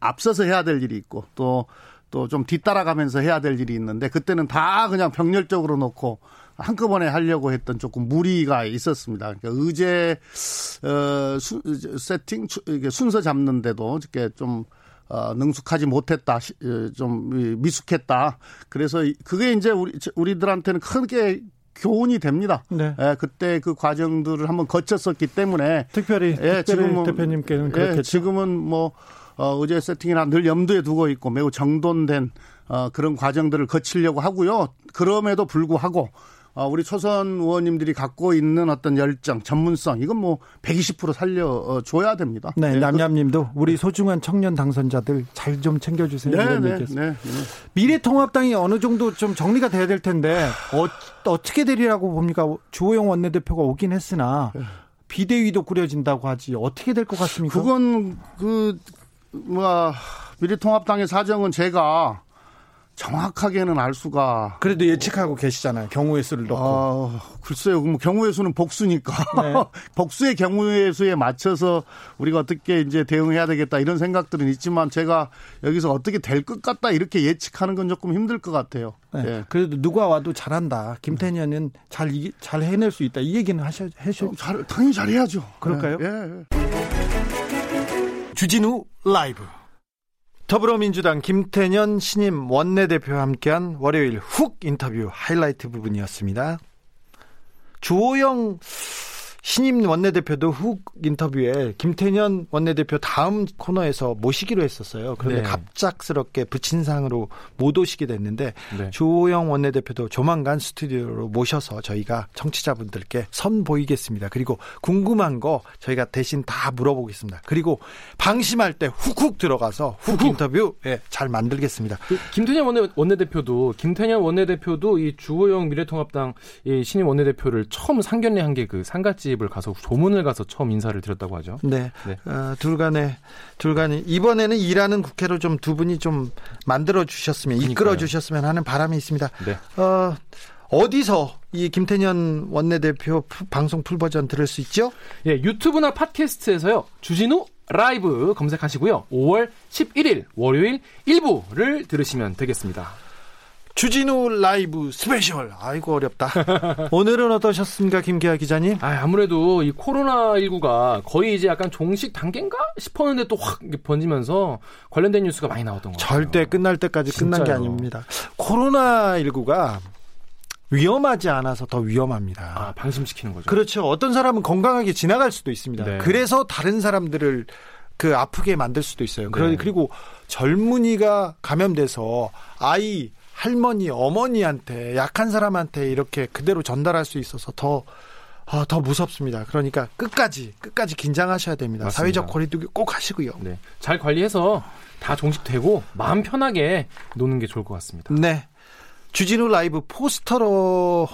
앞서서 해야 될 일이 있고 또 또 좀 뒤따라가면서 해야 될 일이 있는데 그때는 다 그냥 병렬적으로 놓고 한꺼번에 하려고 했던 조금 무리가 있었습니다. 그러니까 의제 어 수, 세팅 순서 잡는데도 이렇게 좀 어, 능숙하지 못했다, 어, 좀 미숙했다. 그래서 그게 이제 우리 우리들한테는 크게 교훈이 됩니다. 네. 예, 그때 그 과정들을 한번 거쳤었기 때문에 특별히, 예, 지금은 대표님께는 예, 지금은 뭐 어, 의제 세팅이나 늘 염두에 두고 있고 매우 정돈된 어, 그런 과정들을 거치려고 하고요. 그럼에도 불구하고 어, 우리 초선 의원님들이 갖고 있는 어떤 열정, 전문성 이건 뭐 120% 살려줘야 됩니다. 네, 네. 남냠님도 우리 소중한 청년 당선자들 잘 좀 챙겨주세요. 네, 이런 네. 네, 네. 미래통합당이 어느 정도 좀 정리가 돼야 될 텐데 어, 어떻게 되리라고 봅니까? 주호영 원내대표가 오긴 했으나 비대위도 꾸려진다고 하지 어떻게 될 것 같습니까? 그건 그뭐 미래통합당의 사정은 제가 정확하게는 알 수가 그래도 예측하고 계시잖아요. 경우의 수를 넣고. 아, 글쎄요. 뭐 경우의 수는 복수니까 네. 복수의 경우의 수에 맞춰서 우리가 어떻게 이제 대응해야 되겠다 이런 생각들은 있지만 제가 여기서 어떻게 될 것 같다 이렇게 예측하는 건 조금 힘들 것 같아요. 네. 네. 그래도 누가 와도 잘한다. 김태년은 잘, 잘 해낼 수 있다. 이 얘기는 하셔, 하셔. 어, 잘, 당연히 잘해야죠. 그럴까요? 예. 주진우 라이브. 더불어민주당 김태년 신임 원내대표와 함께한 월요일 훅 인터뷰 하이라이트 부분이었습니다. 주호영 신임 원내대표도 훅 인터뷰에 김태년 원내대표 다음 코너에서 모시기로 했었어요. 그런데 네. 갑작스럽게 부친상으로 못 오시게 됐는데 네. 주호영 원내대표도 조만간 스튜디오로 모셔서 저희가 청취자분들께 선 보이겠습니다. 그리고 궁금한 거 저희가 대신 다 물어보겠습니다. 그리고 방심할 때 훅훅 들어가서 훅 인터뷰 예, 잘 만들겠습니다. 그 김태년 원내, 원내대표도 김태년 원내대표도 이 주호영 미래통합당 이 신임 원내대표를 처음 상견례 한 게 그 상가집 집을 가서 조문을 가서 처음 인사를 드렸다고 하죠. 네. 네. 어, 둘간에 둘간이 이번에는 일하는 국회로 좀 두 분이 좀 만들어 주셨으면 이끌어 주셨으면 하는 바람이 있습니다. 네. 어, 어디서 이 김태년 원내대표 방송 풀 버전 들을 수 있죠? 예, 유튜브나 팟캐스트에서요. 주진우 라이브 검색하시고요. 5월 11일 월요일 1부를 들으시면 되겠습니다. 주진우 라이브 스페셜. 아이고 어렵다. 오늘은 어떠셨습니까, 김기아 기자님? 아, 아무래도 이 코로나 19가 거의 이제 약간 종식 단계인가 싶었는데 또 확 번지면서 관련된 뉴스가 많이 나왔던 것 같아요. 절대 끝날 때까지 진짜요. 끝난 게 아닙니다. 코로나 19가 위험하지 않아서 더 위험합니다. 아, 방심시키는 거죠. 그렇죠. 어떤 사람은 건강하게 지나갈 수도 있습니다. 네. 그래서 다른 사람들을 그 아프게 만들 수도 있어요. 네. 그리고 젊은이가 감염돼서 아이 할머니, 어머니한테 약한 사람한테 이렇게 그대로 전달할 수 있어서 더 아, 더 무섭습니다. 그러니까 끝까지 끝까지 긴장하셔야 됩니다. 맞습니다. 사회적 거리두기 꼭 하시고요. 네. 잘 관리해서 다 종식되고 마음 편하게 노는 게 좋을 것 같습니다. 네. 주진우 라이브 포스터로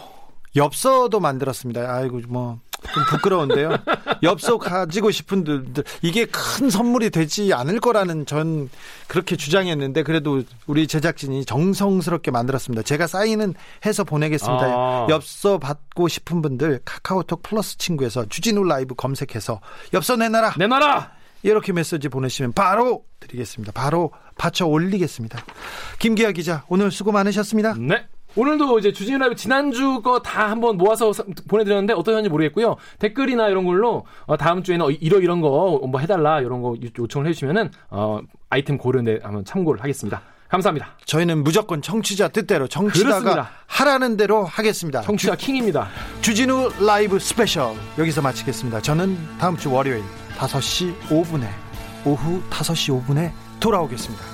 엽서도 만들었습니다. 아이고 뭐 좀 부끄러운데요. 엽서 가지고 싶은 분들 이게 큰 선물이 되지 않을 거라는 전 그렇게 주장했는데 그래도 우리 제작진이 정성스럽게 만들었습니다. 제가 사인은 해서 보내겠습니다. 아. 엽서 받고 싶은 분들 카카오톡 플러스 친구에서 주진우 라이브 검색해서 엽서 내놔라. 내놔라. 이렇게 메시지 보내시면 바로 드리겠습니다. 바로 받쳐 올리겠습니다. 김기아 기자 오늘 수고 많으셨습니다. 네. 오늘도 이제 주진우 라이브 지난주 거 다 한번 모아서 보내드렸는데 어떠셨는지 모르겠고요. 댓글이나 이런 걸로 어, 다음 주에는 어, 이러 이런 거 뭐 해달라 이런 거 요청을 해주시면은 어, 아이템 고르는데 한번 참고를 하겠습니다. 감사합니다. 저희는 무조건 청취자 뜻대로 그렇습니다. 하라는 대로 하겠습니다. 청취자 주, 킹입니다. 주진우 라이브 스페셜 여기서 마치겠습니다. 저는 다음 주 월요일 5시 5분에 오후 5시 5분에 돌아오겠습니다.